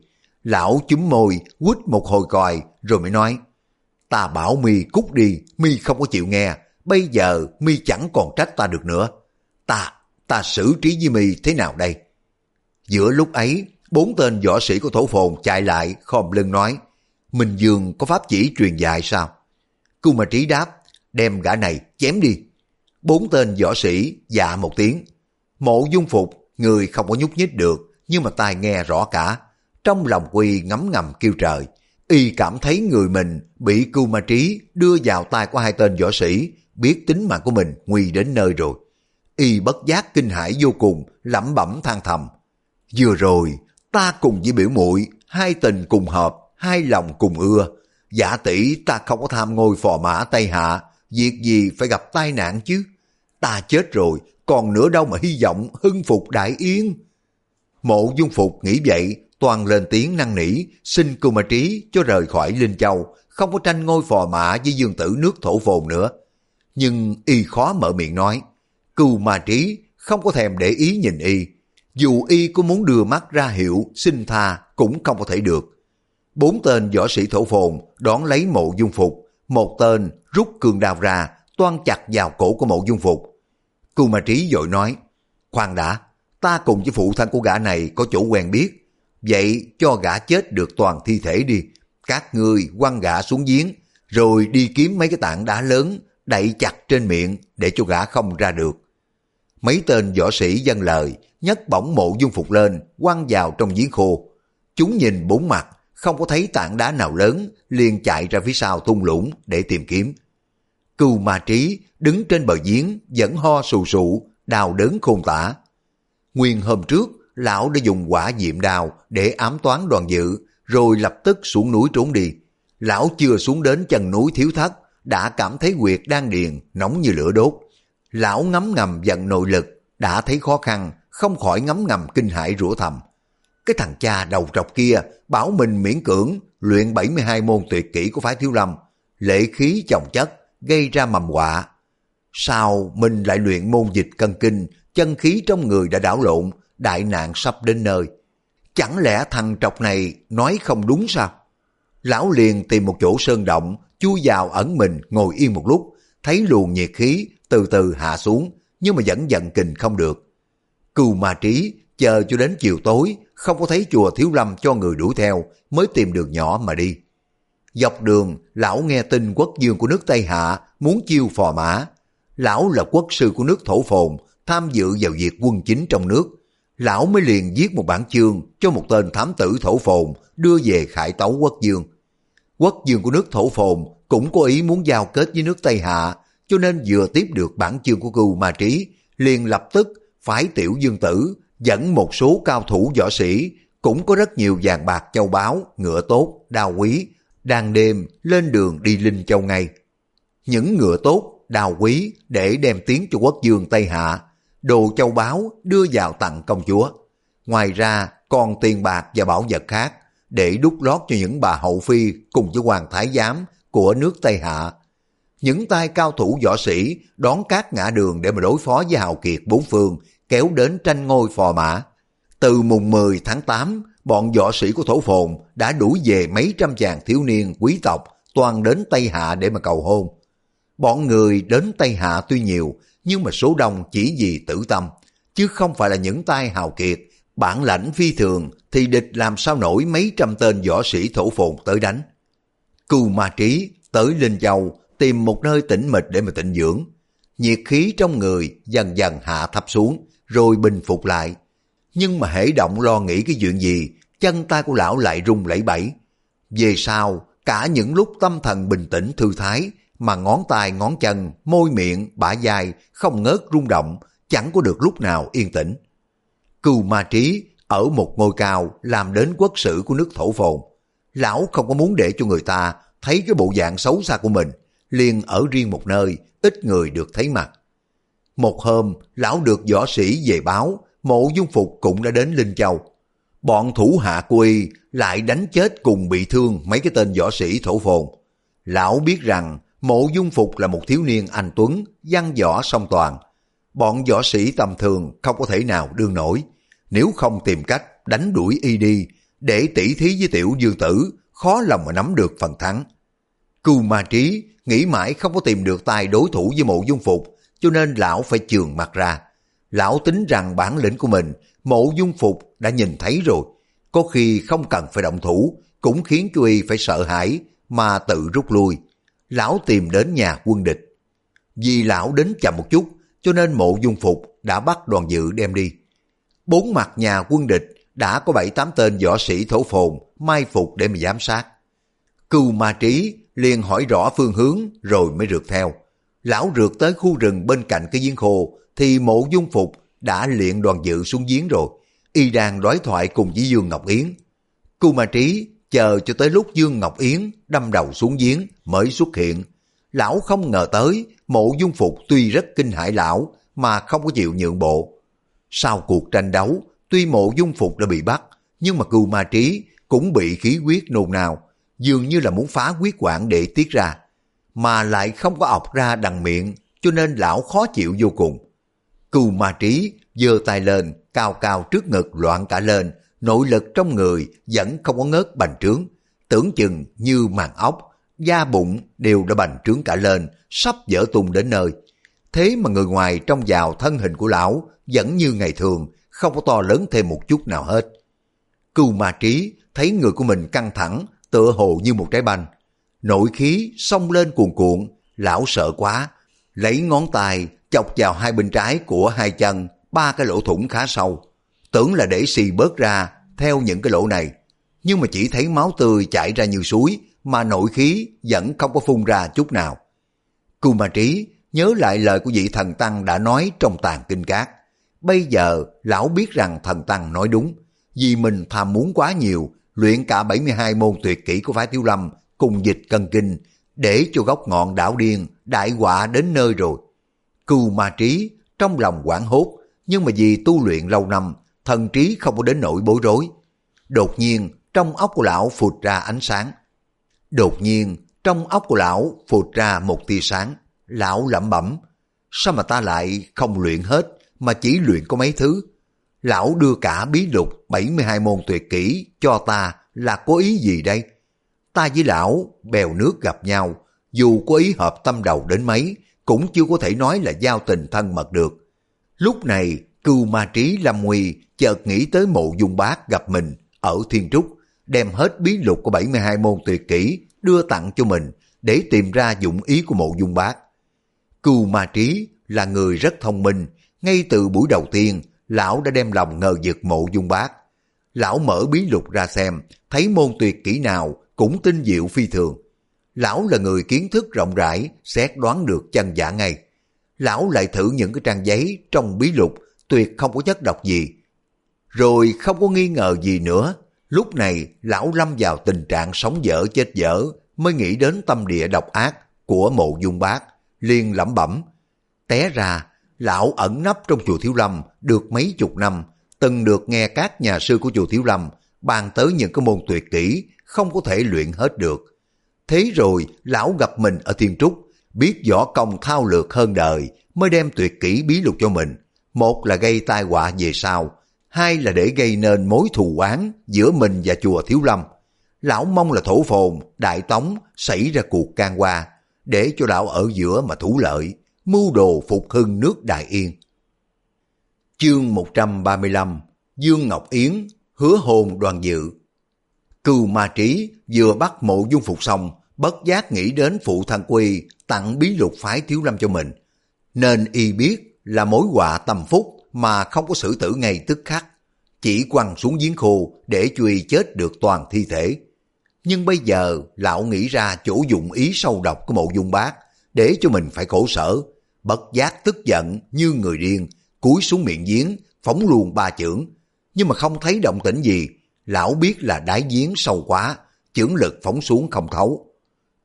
Lão chúm môi, quýt một hồi còi, rồi mới nói, ta bảo mi cút đi, mi không có chịu nghe, bây giờ mi chẳng còn trách ta được nữa. Ta, ta xử trí với mi thế nào đây? Giữa lúc ấy, bốn tên võ sĩ của thổ phồn chạy lại, khom lưng nói, Minh Dương có pháp chỉ truyền dạy sao? Cung mà trí đáp, đem gã này chém đi. Bốn tên võ sĩ dạ một tiếng. Mộ dung phục, người không có nhúc nhích được, nhưng mà tai nghe rõ cả. Trong lòng quy ngấm ngầm kêu trời, y cảm thấy người mình bị cưu ma trí đưa vào tay của hai tên võ sĩ, biết tính mạng của mình nguy đến nơi rồi. Y bất giác kinh hãi vô cùng, lẩm bẩm than thầm. Vừa rồi, ta cùng với biểu muội hai tình cùng hợp, hai lòng cùng ưa. Giả tỷ ta không có tham ngôi phò mã Tây Hạ, việc gì phải gặp tai nạn chứ. Ta chết rồi, còn nữa đâu mà hy vọng hưng phục đại yến Mộ dung phục nghĩ vậy, toàn lên tiếng năn nỉ, xin cưu ma trí cho rời khỏi Linh Châu, không có tranh ngôi phò mã với dương tử nước thổ phồn nữa. Nhưng y khó mở miệng nói, cưu ma trí không có thèm để ý nhìn y, dù y có muốn đưa mắt ra hiệu xin tha cũng không có thể được. Bốn tên võ sĩ thổ phồn đón lấy mộ dung phục, một tên rút cường đao ra, toan chặt vào cổ của mộ dung phục. Cưu ma trí dội nói, khoan đã, ta cùng với phụ thân của gã này có chỗ quen biết, vậy cho gã chết được toàn thi thể đi, các ngươi quăng gã xuống giếng, rồi đi kiếm mấy cái tảng đá lớn, đậy chặt trên miệng để cho gã không ra được. Mấy tên võ sĩ dân lời, nhấc bổng mộ dung phục lên, quăng vào trong giếng khô. Chúng nhìn bốn mặt, không có thấy tảng đá nào lớn, liền chạy ra phía sau tung lũng để tìm kiếm. Cưu ma trí đứng trên bờ giếng, vẫn ho sù sụ, đào đớn khôn tả. Nguyên hôm trước, lão đã dùng quả diệm đào để ám toán đoàn dự, rồi lập tức xuống núi trốn đi. Lão chưa xuống đến chân núi thiếu thất, đã cảm thấy quyệt đang điền, nóng như lửa đốt. Lão ngấm ngầm giận nội lực, đã thấy khó khăn, không khỏi ngấm ngầm kinh hãi rủa thầm. Cái thằng cha đầu trọc kia bảo mình miễn cưỡng luyện 72 môn tuyệt kỹ của phái thiếu lâm, lệ khí chồng chất, gây ra mầm họa. Sao mình lại luyện môn dịch cân kinh, chân khí trong người đã đảo lộn, đại nạn sắp đến nơi. Chẳng lẽ thằng trọc này nói không đúng sao? Lão liền tìm một chỗ sơn động, chui vào ẩn mình ngồi yên một lúc, thấy luồng nhiệt khí từ từ hạ xuống, nhưng mà vẫn giận kình không được. Cừu ma trí, chờ cho đến chiều tối, không có thấy chùa Thiếu Lâm cho người đuổi theo, mới tìm đường nhỏ mà đi. Dọc đường, lão nghe tin quốc dương của nước Tây Hạ muốn chiêu phò mã. Lão là quốc sư của nước Thổ Phồn, tham dự vào việc quân chính trong nước. Lão mới liền viết một bản chương cho một tên thám tử Thổ Phồn đưa về khải tấu quốc dương. Quốc dương của nước Thổ Phồn cũng có ý muốn giao kết với nước Tây Hạ, cho nên vừa tiếp được bản chương của cưu ma trí, liền lập tức phái tiểu dương tử dẫn một số cao thủ võ sĩ, cũng có rất nhiều vàng bạc châu báu, ngựa tốt, đao quý, đang đêm lên đường đi Linh Châu ngay. Những ngựa tốt, đào quý để đem tiếng cho quốc dương Tây Hạ, đồ châu báu đưa vào tặng công chúa. Ngoài ra, còn tiền bạc và bảo vật khác để đút lót cho những bà hậu phi cùng với hoàng thái giám của nước Tây Hạ. Những tay cao thủ võ sĩ đón các ngã đường để mà đối phó với hào kiệt bốn phương kéo đến tranh ngôi phò mã. Từ mùng 10 tháng 8, bọn võ sĩ của thổ phồn đã đuổi về mấy trăm chàng thiếu niên quý tộc toàn đến Tây Hạ để mà cầu hôn. Bọn người đến Tây Hạ tuy nhiều, nhưng mà số đông chỉ vì tử tâm, chứ không phải là những tay hào kiệt, bản lãnh phi thường thì địch làm sao nổi mấy trăm tên võ sĩ thổ phồn tới đánh. Cù ma trí tới Linh Châu tìm một nơi tĩnh mịch để mà tịnh dưỡng. Nhiệt khí trong người dần dần hạ thấp xuống, rồi bình phục lại. Nhưng mà hễ động lo nghĩ cái chuyện gì, chân tay của lão lại rung lẩy bẩy. Về sau, cả những lúc tâm thần bình tĩnh thư thái, mà ngón tay ngón chân, môi miệng, bả dài không ngớt rung động, chẳng có được lúc nào yên tĩnh. Cừu ma trí ở một ngôi cao làm đến quốc sử của nước thổ phồn. Lão không có muốn để cho người ta thấy cái bộ dạng xấu xa của mình, liền ở riêng một nơi, ít người được thấy mặt. Một hôm, lão được võ sĩ về báo, mộ dung phục cũng đã đến Linh Châu. Bọn thủ hạ của y lại đánh chết cùng bị thương mấy cái tên võ sĩ thổ phồn. Lão biết rằng mộ dung phục là một thiếu niên anh Tuấn, văn võ song toàn. Bọn võ sĩ tầm thường không có thể nào đương nổi. Nếu không tìm cách đánh đuổi y đi, để tỷ thí với tiểu dương tử, khó lòng mà nắm được phần thắng. Cưu ma trí nghĩ mãi không có tìm được tài đối thủ với mộ dung phục, cho nên lão phải trường mặt ra. Lão tính rằng bản lĩnh của mình, mộ dung phục đã nhìn thấy rồi. Có khi không cần phải động thủ, cũng khiến chú y phải sợ hãi mà tự rút lui. Lão tìm đến nhà quân địch. Vì lão đến chậm một chút, cho nên mộ dung phục đã bắt đoàn dự đem đi. Bốn mặt nhà quân địch đã có bảy tám tên võ sĩ thổ phồn mai phục để mà giám sát. Cưu ma trí liền hỏi rõ phương hướng rồi mới rượt theo. Lão rượt tới khu rừng bên cạnh cái giếng khô thì mộ dung phục đã luyện đoàn dự xuống giếng rồi. Y đang đối thoại cùng với Dương Ngọc Yến. Cưu ma trí chờ cho tới lúc Dương Ngọc Yến đâm đầu xuống giếng mới xuất hiện. Lão không ngờ tới mộ dung phục tuy rất kinh hãi lão mà không có chịu nhượng bộ. Sau cuộc tranh đấu, tuy mộ dung phục đã bị bắt, nhưng mà cưu ma trí cũng bị khí huyết nôn nào, dường như là muốn phá huyết quản để tiết ra, mà lại không có ọc ra đằng miệng, cho nên lão khó chịu vô cùng. Cưu ma trí giơ tay lên, cao cao trước ngực loạn cả lên, nội lực trong người vẫn không có ngớt bành trướng, tưởng chừng như màn ốc, da bụng đều đã bành trướng cả lên, sắp dở tung đến nơi. Thế mà người ngoài trong vào thân hình của lão vẫn như ngày thường, không có to lớn thêm một chút nào hết. Cưu ma trí thấy người của mình căng thẳng, tựa hồ như một trái banh. Nội khí xông lên cuồn cuộn, lão sợ quá, lấy ngón tay chọc vào hai bên trái của hai chân, ba cái lỗ thủng khá sâu. Tưởng là để xì bớt ra theo những cái lỗ này, nhưng mà chỉ thấy máu tươi chảy ra như suối, mà nội khí vẫn không có phun ra chút nào. Cù ma trí nhớ lại lời của vị thần tăng đã nói trong tàn kinh cát. Bây giờ lão biết rằng thần tăng nói đúng, vì mình tham muốn quá nhiều, luyện cả 72 môn tuyệt kỹ của phái Thiếu Lâm cùng dịch cân kinh, để cho góc ngọn đảo điên đại họa đến nơi rồi. Cưu ma trí trong lòng quảng hốt, nhưng mà vì tu luyện lâu năm, thần trí không có đến nỗi bối rối. Đột nhiên, trong óc của lão phụt ra ánh sáng. Đột nhiên, trong óc của lão phụt ra một tia sáng. Lão lẩm bẩm, sao mà ta lại không luyện hết, mà chỉ luyện có mấy thứ. Lão đưa cả bí lục 72 môn tuyệt kỹ cho ta là có ý gì đây? Ta với lão bèo nước gặp nhau, dù có ý hợp tâm đầu đến mấy, cũng chưa có thể nói là giao tình thân mật được. Lúc này, cưu ma trí lâm nguy chợt nghĩ tới mộ dung bác gặp mình ở Thiên Trúc, đem hết bí lục của 72 môn tuyệt kỹ đưa tặng cho mình để tìm ra dụng ý của mộ dung bác. Cưu ma trí là người rất thông minh, ngay từ buổi đầu tiên, lão đã đem lòng ngờ vực mộ dung bác. Lão mở bí lục ra xem, thấy môn tuyệt kỹ nào cũng tinh diệu phi thường. Lão là người kiến thức rộng rãi, xét đoán được chân giả ngay. Lão lại thử những cái trang giấy trong bí lục, tuyệt không có chất độc gì. Rồi không có nghi ngờ gì nữa, lúc này lão lâm vào tình trạng sống dở chết dở, mới nghĩ đến tâm địa độc ác của mộ dung bác, liền lẩm bẩm. Té ra, lão ẩn nấp trong chùa Thiếu Lâm được mấy chục năm, từng được nghe các nhà sư của chùa Thiếu Lâm bàn tới những cái môn tuyệt kỹ không có thể luyện hết được. Thế rồi lão gặp mình ở Thiên Trúc, biết võ công thao lược hơn đời mới đem tuyệt kỹ bí lục cho mình. Một là gây tai họa về sau, hai là để gây nên mối thù oán giữa mình và chùa Thiếu Lâm. Lão mong là thổ phồn, đại tống xảy ra cuộc can qua, để cho lão ở giữa mà thủ lợi, mưu đồ phục hưng nước Đại Yên. Chương 135 Dương Ngọc Yến hứa hôn đoàn dự Cừu ma trí vừa bắt mộ dung phục xong, bất giác nghĩ đến phụ thân quy tặng bí lục phái thiếu lâm cho mình. Nên y biết là mối họa tầm phúc mà không có xử tử ngay tức khắc. Chỉ quăng xuống giếng khô để truy chết được toàn thi thể. Nhưng bây giờ lão nghĩ ra chỗ dụng ý sâu độc của mộ dung bác để cho mình phải khổ sở. Bất giác tức giận như người điên, cúi xuống miệng giếng, phóng luôn ba chưởng. Nhưng mà không thấy động tĩnh gì, lão biết là đáy giếng sâu quá, chưởng lực phóng xuống không thấu.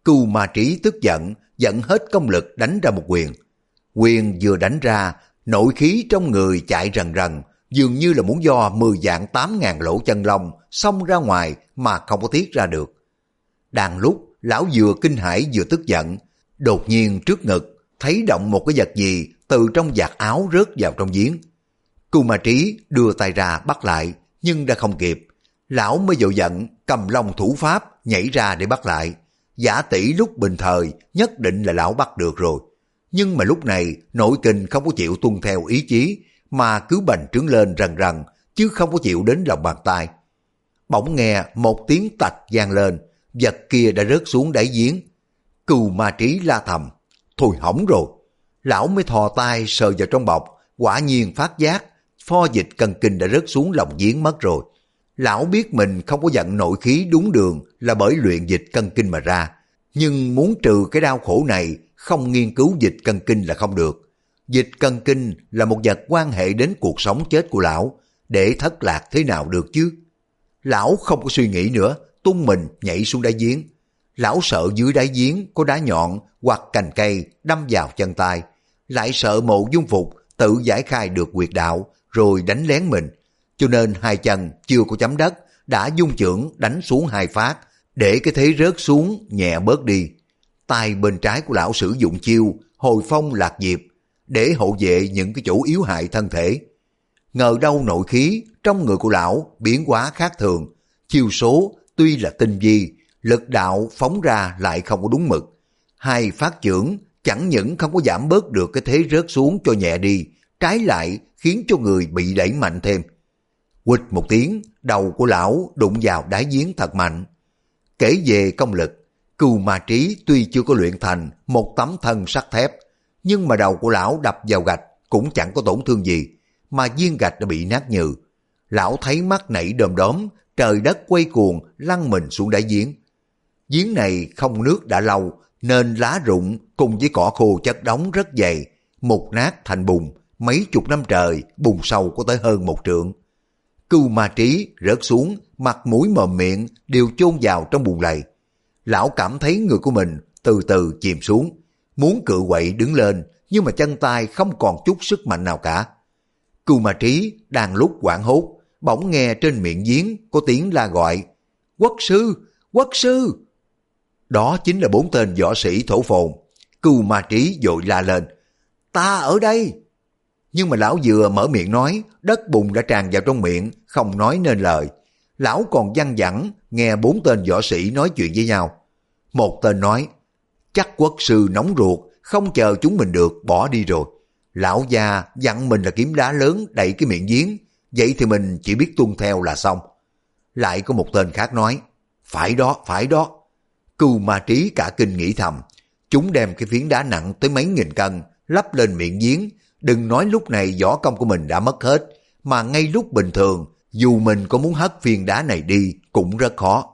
Cưu ma trí tức giận, dẫn hết công lực đánh ra một quyền. Quyền vừa đánh ra, nội khí trong người chạy rần rần, dường như là muốn do mười dạng tám ngàn lỗ chân lông xông ra ngoài mà không có tiết ra được. Đang lúc, lão vừa kinh hãi vừa tức giận, đột nhiên trước ngực, thấy động một cái vật gì từ trong giặt áo rớt vào trong giếng. Cưu ma trí đưa tay ra bắt lại, nhưng đã không kịp. Lão mới dội giận, cầm long thủ pháp, nhảy ra để bắt lại. Giả tỷ lúc bình thời, nhất định là lão bắt được rồi. Nhưng mà lúc này, nội kinh không có chịu tuân theo ý chí, mà cứ bành trướng lên rần rần, chứ không có chịu đến lòng bàn tay. Bỗng nghe một tiếng tạch vang lên, vật kia đã rớt xuống đáy giếng. Cừu ma trí la thầm, thôi hỏng rồi. Lão mới thò tay sờ vào trong bọc, quả nhiên phát giác, pho dịch cần kinh đã rớt xuống lòng giếng mất rồi. Lão biết mình không có giận nội khí đúng đường là bởi luyện dịch cân kinh mà ra, nhưng muốn trừ cái đau khổ này không nghiên cứu dịch cân kinh là không được. Dịch cân kinh là một vật quan hệ đến cuộc sống chết của lão, để thất lạc thế nào được chứ? Lão không có suy nghĩ nữa, tung mình nhảy xuống đáy giếng. Lão sợ dưới đáy giếng có đá nhọn hoặc cành cây đâm vào chân tay, lại sợ mộ dung phục tự giải khai được quyệt đạo rồi đánh lén mình, cho nên hai chân chưa có chấm đất đã dung trưởng đánh xuống hai phát để cái thế rớt xuống nhẹ bớt đi. Tay bên trái của lão sử dụng chiêu hồi phong lạc diệp để hộ vệ những cái chỗ yếu hại thân thể. Ngờ đâu nội khí trong người của lão biến hóa khác thường, chiêu số tuy là tinh vi, lực đạo phóng ra lại không có đúng mực. Hai phát trưởng chẳng những không có giảm bớt được cái thế rớt xuống cho nhẹ đi, trái lại khiến cho người bị đẩy mạnh thêm. Quịch một tiếng, đầu của lão đụng vào đáy giếng thật mạnh. Kể về công lực, cừu ma trí tuy chưa có luyện thành một tấm thân sắt thép, nhưng mà đầu của lão đập vào gạch cũng chẳng có tổn thương gì, mà viên gạch đã bị nát nhừ. Lão thấy mắt nảy đom đóm, trời đất quay cuồng lăn mình xuống đáy giếng. Giếng này không nước đã lâu, nên lá rụng cùng với cỏ khô chất đóng rất dày, mục nát thành bùn, mấy chục năm trời, bùn sâu có tới hơn một trượng. Cưu ma trí rớt xuống, mặt mũi mồm miệng đều chôn vào trong bùn lầy. Lão cảm thấy người của mình từ từ chìm xuống, muốn cự quậy đứng lên, nhưng mà chân tay không còn chút sức mạnh nào cả. Cưu ma trí đang lúc quảng hốt, bỗng nghe trên miệng giếng có tiếng la gọi, Quốc sư! Quốc sư! Đó chính là bốn tên võ sĩ thổ phồn. Cưu ma trí dội la lên, ta ở đây! Nhưng mà lão vừa mở miệng nói, đất bùn đã tràn vào trong miệng, không nói nên lời. Lão còn văng vẳng, nghe bốn tên võ sĩ nói chuyện với nhau. Một tên nói, chắc quốc sư nóng ruột, không chờ chúng mình được, bỏ đi rồi. Lão già dặn mình là kiếm đá lớn đẩy cái miệng giếng, vậy thì mình chỉ biết tuân theo là xong. Lại có một tên khác nói, phải đó, phải đó. Cưu ma trí cả kinh nghĩ thầm, chúng đem cái phiến đá nặng tới mấy nghìn cân, lắp lên miệng giếng, Đừng nói lúc này võ công của mình đã mất hết, mà ngay lúc bình thường, dù mình có muốn hất phiền đá này đi cũng rất khó.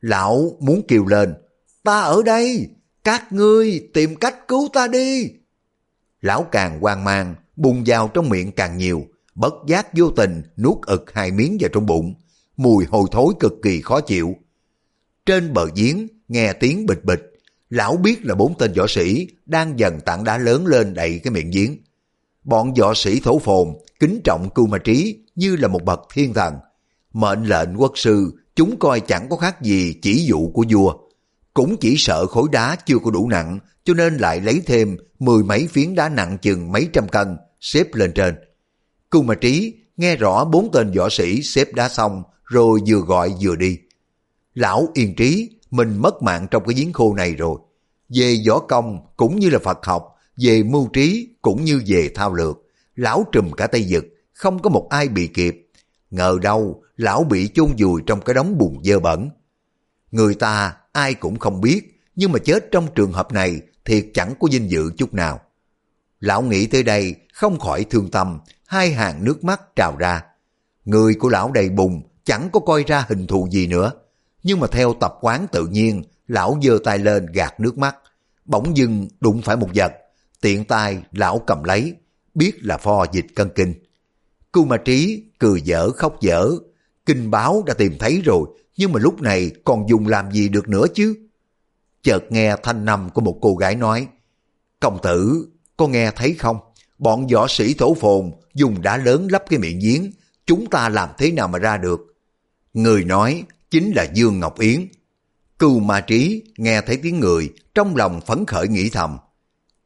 Lão muốn kêu lên, ta ở đây, các ngươi tìm cách cứu ta đi. Lão càng hoang mang, bùng vào trong miệng càng nhiều, bất giác vô tình nuốt ực hai miếng vào trong bụng, mùi hôi thối cực kỳ khó chịu. Trên bờ giếng, nghe tiếng bịch bịch, lão biết là bốn tên võ sĩ đang dần tảng đá lớn lên đậy cái miệng giếng. Bọn võ sĩ thổ phồn kính trọng cưu ma trí như là một bậc thiên thần. Mệnh lệnh quốc sư, chúng coi chẳng có khác gì chỉ dụ của vua. Cũng chỉ sợ khối đá chưa có đủ nặng, cho nên lại lấy thêm mười mấy phiến đá nặng chừng mấy trăm cân, xếp lên trên. Cưu ma trí nghe rõ bốn tên võ sĩ xếp đá xong, rồi vừa gọi vừa đi. Lão yên trí, mình mất mạng trong cái giếng khô này rồi. Về võ công cũng như là Phật học, về mưu trí cũng như về thao lược. Lão trùm cả tay giật, không có một ai bị kịp. Ngờ đâu, lão bị chôn vùi trong cái đống bùn dơ bẩn. Người ta ai cũng không biết, nhưng mà chết trong trường hợp này thiệt chẳng có dinh dự chút nào. Lão nghĩ tới đây không khỏi thương tâm, hai hàng nước mắt trào ra. Người của lão đầy bùn, chẳng có coi ra hình thù gì nữa. Nhưng mà theo tập quán tự nhiên, lão giơ tay lên gạt nước mắt. Bỗng dưng đụng phải một vật, tiện tay lão cầm lấy, biết là pho dịch cân kinh. Cưu ma trí cười dở khóc dở, kinh báo đã tìm thấy rồi, nhưng mà lúc này còn dùng làm gì được nữa chứ? Chợt nghe thanh nằm của một cô gái nói, Công tử, có nghe thấy không? Bọn võ sĩ thổ phồn dùng đá lớn lắp cái miệng giếng, chúng ta làm thế nào mà ra được? Người nói chính là Dương Ngọc Yến. Cưu ma trí nghe thấy tiếng người, trong lòng phấn khởi nghĩ thầm.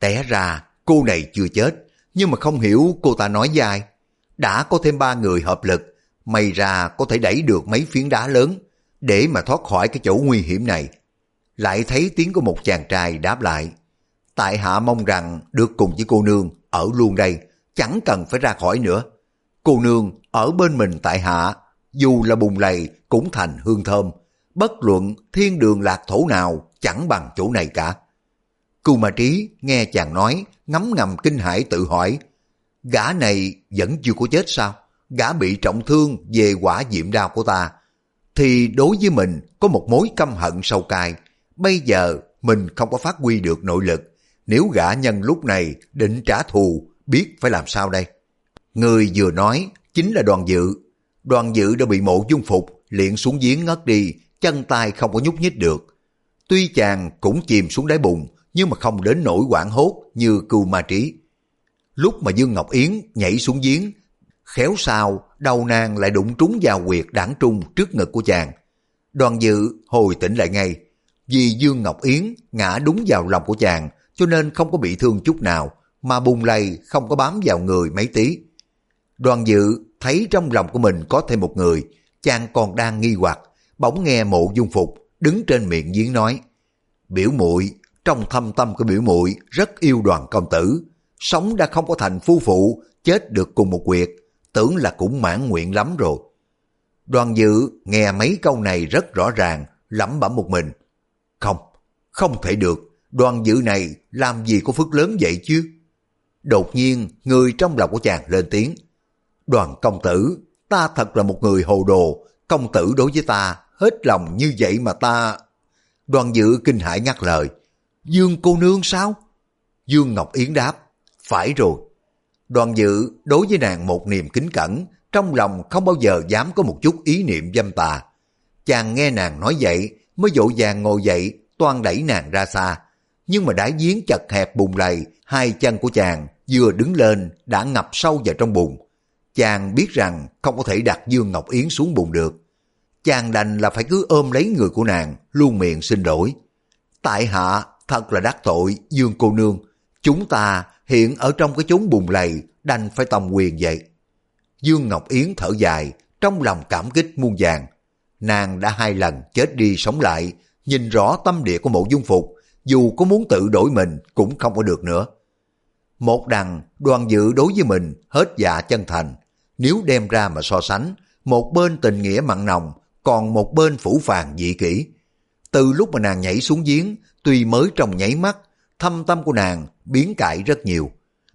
Té ra cô này chưa chết, nhưng mà không hiểu cô ta nói với ai. Đã có thêm ba người hợp lực, may ra có thể đẩy được mấy phiến đá lớn, để mà thoát khỏi cái chỗ nguy hiểm này. Lại thấy tiếng của một chàng trai đáp lại. Tại hạ mong rằng được cùng với cô nương ở luôn đây, chẳng cần phải ra khỏi nữa. Cô nương ở bên mình tại hạ, dù là bùng lầy cũng thành hương thơm. Bất luận thiên đường lạc thổ nào chẳng bằng chỗ này cả cù mà Trí nghe chàng nói, ngấm ngầm kinh hãi tự hỏi, gã này vẫn chưa có chết sao? Gã bị trọng thương về quả diệm đao của ta, thì đối với mình có một mối căm hận sâu cay. Bây giờ mình không có phát huy được nội lực, nếu gã nhân lúc này định trả thù, biết phải làm sao đây? Người vừa nói chính là đoàn dự. Đoàn dự đã bị mộ dung phục, liện xuống giếng ngất đi, chân tay không có nhúc nhích được. Tuy chàng cũng chìm xuống đáy bùn, nhưng mà không đến nỗi quảng hốt như cưu ma trí. Lúc mà Dương Ngọc Yến nhảy xuống giếng, khéo sao đầu nàng lại đụng trúng vào quyệt đảng trung trước ngực của chàng. Đoàn dự hồi tỉnh lại ngay, vì Dương Ngọc Yến ngã đúng vào lòng của chàng cho nên không có bị thương chút nào, mà bùng lầy không có bám vào người mấy tí. Đoàn dự thấy trong lòng của mình có thêm một người, chàng còn đang nghi hoặc, bỗng nghe mộ dung phục đứng trên miệng giếng nói, biểu muội trong thâm tâm của biểu muội rất yêu đoàn công tử, sống đã không có thành phu phụ, chết được cùng một quyệt, tưởng là cũng mãn nguyện lắm rồi. Đoàn dự nghe mấy câu này rất rõ ràng, lẩm bẩm một mình. Không, không thể được, đoàn dự này làm gì có phước lớn vậy chứ? Đột nhiên, người trong lòng của chàng lên tiếng. Đoàn công tử, ta thật là một người hồ đồ, công tử đối với ta, hết lòng như vậy mà ta... Đoàn dự kinh hãi ngắt lời. Dương cô nương sao? Dương Ngọc Yến đáp. Phải rồi. Đoàn dự đối với nàng một niềm kính cẩn, trong lòng không bao giờ dám có một chút ý niệm dâm tà. Chàng nghe nàng nói vậy, mới dỗ dàng ngồi dậy, toan đẩy nàng ra xa. Nhưng mà đá giếng chật hẹp bùn lầy, hai chân của chàng vừa đứng lên đã ngập sâu vào trong bùn. Chàng biết rằng không có thể đặt Dương Ngọc Yến xuống bùn được. Chàng đành là phải cứ ôm lấy người của nàng, luôn miệng xin lỗi. Tại hạ thật là đắc tội Dương cô nương, chúng ta hiện ở trong cái chốn bùn lầy, đành phải tòng quyền vậy. Dương Ngọc Yến thở dài, trong lòng cảm kích muôn vàng. Nàng đã hai lần chết đi sống lại, nhìn rõ tâm địa của mộ dung phục, dù có muốn tự đổi mình cũng không có được nữa. Một đằng đoàn dự đối với mình hết dạ chân thành, nếu đem ra mà so sánh, một bên tình nghĩa mặn nồng, còn một bên phủ phàng dị kỷ. Từ lúc mà nàng nhảy xuống giếng, tuy mới trong nháy mắt, thâm tâm của nàng biến cải rất nhiều.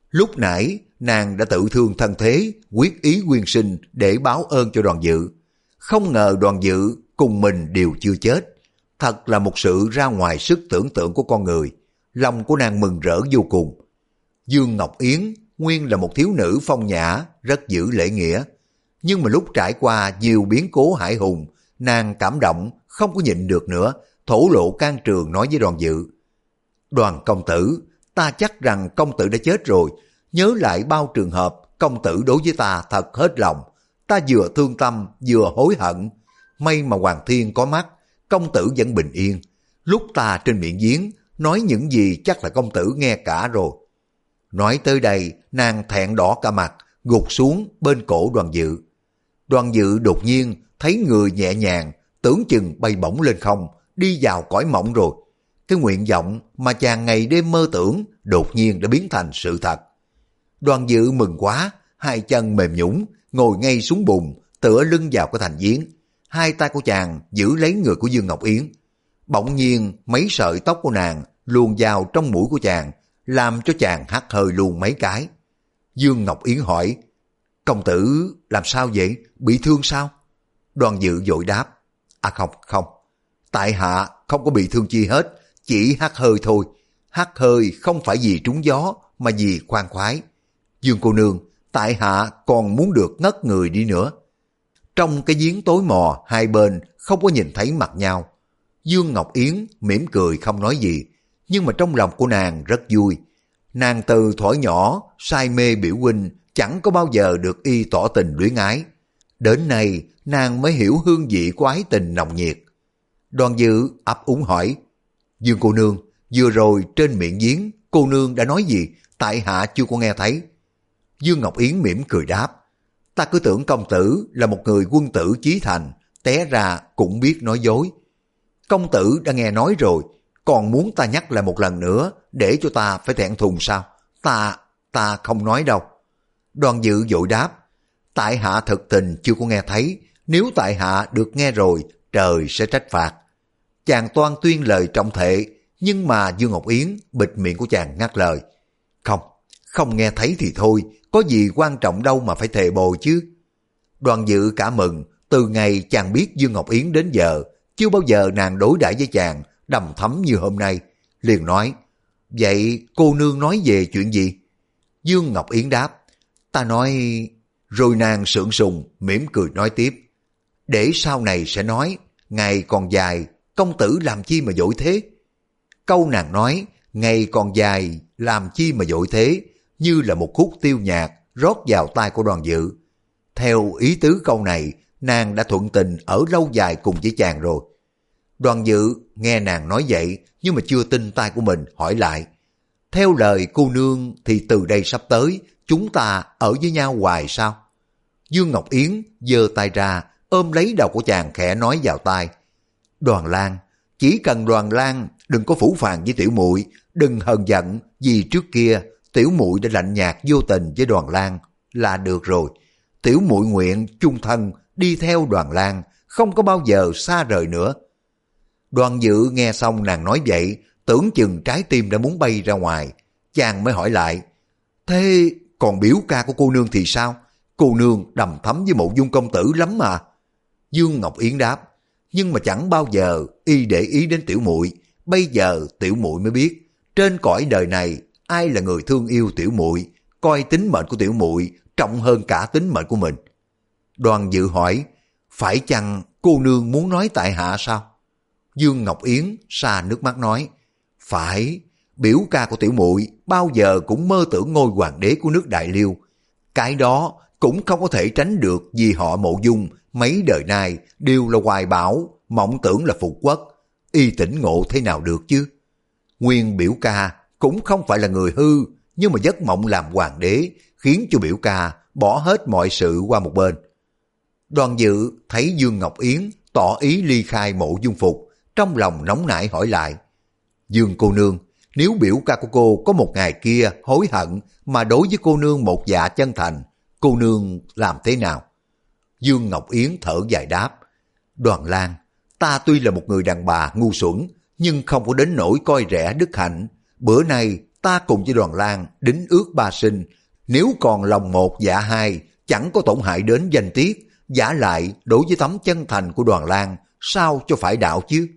Lúc nãy, nàng đã tự thương thân thế, quyết ý quyên sinh để báo ơn cho đoàn dự. Không ngờ đoàn dự cùng mình đều chưa chết. Thật là một sự ra ngoài sức tưởng tượng của con người. Lòng của nàng mừng rỡ vô cùng. Dương Ngọc Yến nguyên là một thiếu nữ phong nhã, rất giữ lễ nghĩa. Nhưng mà lúc trải qua nhiều biến cố hải hùng, nàng cảm động, không có nhịn được nữa, thổ lộ can trường nói với đoàn dự. Đoàn công tử, ta chắc rằng công tử đã chết rồi, nhớ lại bao trường hợp công tử đối với ta thật hết lòng. Ta vừa thương tâm, vừa hối hận. May mà Hoàng Thiên có mắt, công tử vẫn bình yên. Lúc ta trên miệng giếng, nói những gì chắc là công tử nghe cả rồi. Nói tới đây, nàng thẹn đỏ cả mặt, gục xuống bên cổ đoàn dự. Đoàn dự đột nhiên thấy người nhẹ nhàng, tưởng chừng bay bổng lên không, đi vào cõi mộng rồi. Cái nguyện vọng mà chàng ngày đêm mơ tưởng đột nhiên đã biến thành sự thật. Đoàn dự mừng quá, hai chân mềm nhũng, ngồi ngay xuống bùn, tựa lưng vào cái thành giếng. Hai tay của chàng giữ lấy người của Dương Ngọc Yến. Bỗng nhiên mấy sợi tóc của nàng luồn vào trong mũi của chàng, làm cho chàng hắt hơi luôn mấy cái. Dương Ngọc Yến hỏi, công tử làm sao vậy, bị thương sao? Đoàn dự dội đáp, à không, không, tại hạ không có bị thương chi hết, chỉ hắt hơi thôi. Hắt hơi không phải vì trúng gió, mà vì khoan khoái. Dương cô nương, tại hạ còn muốn được ngất người đi nữa. Trong cái giếng tối mò, hai bên không có nhìn thấy mặt nhau. Dương Ngọc Yến mỉm cười không nói gì, nhưng mà trong lòng của nàng rất vui. Nàng từ thổi nhỏ, say mê biểu huynh, chẳng có bao giờ được y tỏ tình luyến ái. Đến nay, nàng mới hiểu hương vị của ái tình nồng nhiệt. Đoàn dự ấp úng hỏi, Dương cô nương, vừa rồi trên miệng giếng, cô nương đã nói gì, tại hạ chưa có nghe thấy. Dương Ngọc Yến mỉm cười đáp, ta cứ tưởng công tử là một người quân tử chí thành, té ra cũng biết nói dối. Công tử đã nghe nói rồi, còn muốn ta nhắc lại một lần nữa để cho ta phải thẹn thùng sao? Ta, ta không nói đâu. Đoàn dự dội đáp, tại hạ thực tình chưa có nghe thấy, nếu tại hạ được nghe rồi, trời sẽ trách phạt. Chàng toan tuyên lời trọng thệ, nhưng mà Dương Ngọc Yến bịt miệng của chàng ngắt lời. Không, không nghe thấy thì thôi, có gì quan trọng đâu mà phải thề bồ chứ. Đoàn dự cả mừng, từ ngày chàng biết Dương Ngọc Yến đến giờ, chưa bao giờ nàng đối đãi với chàng, đầm thấm như hôm nay. Liền nói, vậy cô nương nói về chuyện gì? Dương Ngọc Yến đáp, ta nói... Rồi nàng sượng sùng, mỉm cười nói tiếp. Để sau này sẽ nói, ngày còn dài, công tử làm chi mà dội thế? Câu nàng nói, ngày còn dài, làm chi mà dội thế, như là một khúc tiêu nhạc rót vào tai của đoàn dự. Theo ý tứ câu này, nàng đã thuận tình ở lâu dài cùng với chàng rồi. Đoàn dự nghe nàng nói vậy nhưng mà chưa tin tai của mình hỏi lại. Theo lời cô nương thì từ đây sắp tới chúng ta ở với nhau hoài sao? Dương Ngọc Yến giơ tay ra ôm lấy đầu của chàng khẽ nói vào tai. Đoàn Lan, chỉ cần Đoàn Lan đừng có phủ phàng với tiểu muội, đừng hờn giận vì trước kia tiểu muội đã lạnh nhạt vô tình với Đoàn Lan là được rồi. Tiểu muội nguyện chung thân đi theo Đoàn Lan, không có bao giờ xa rời nữa. Đoàn dự nghe xong nàng nói vậy, tưởng chừng trái tim đã muốn bay ra ngoài. Chàng mới hỏi lại, thế còn biểu ca của cô nương thì sao? Cô nương đầm thấm với mộ dung công tử lắm mà. Dương Ngọc Yến đáp, nhưng mà chẳng bao giờ y để ý đến tiểu muội. Bây giờ tiểu muội mới biết, trên cõi đời này, ai là người thương yêu tiểu muội, coi tính mệnh của tiểu muội trọng hơn cả tính mệnh của mình. Đoàn dự hỏi, phải chăng cô nương muốn nói tại hạ sao? Dương ngọc yến xa nước mắt nói, phải, biểu ca của tiểu muội bao giờ cũng mơ tưởng ngôi hoàng đế của nước đại liêu. Cái đó cũng không có thể tránh được vì họ mộ dung mấy đời nay đều là hoài bão, mộng tưởng là phục quốc, y tỉnh ngộ thế nào được chứ? Nguyên biểu ca cũng không phải là người hư, nhưng mà giấc mộng làm hoàng đế khiến cho biểu ca bỏ hết mọi sự qua một bên. Đoàn dự thấy Dương Ngọc Yến tỏ ý ly khai mộ dung phục, trong lòng nóng nảy hỏi lại. Dương cô nương, nếu biểu ca của cô có một ngày kia hối hận mà đối với cô nương một dạ chân thành, cô nương làm thế nào? Dương Ngọc Yến thở dài đáp. Đoàn Lan, ta tuy là một người đàn bà ngu xuẩn, nhưng không có đến nỗi coi rẻ đức hạnh. Bữa nay ta cùng với đoàn Lan đính ước ba sinh. Nếu còn lòng một dạ hai, chẳng có tổn hại đến danh tiết. Giả lại đối với tấm chân thành của đoàn Lan, sao cho phải đạo chứ?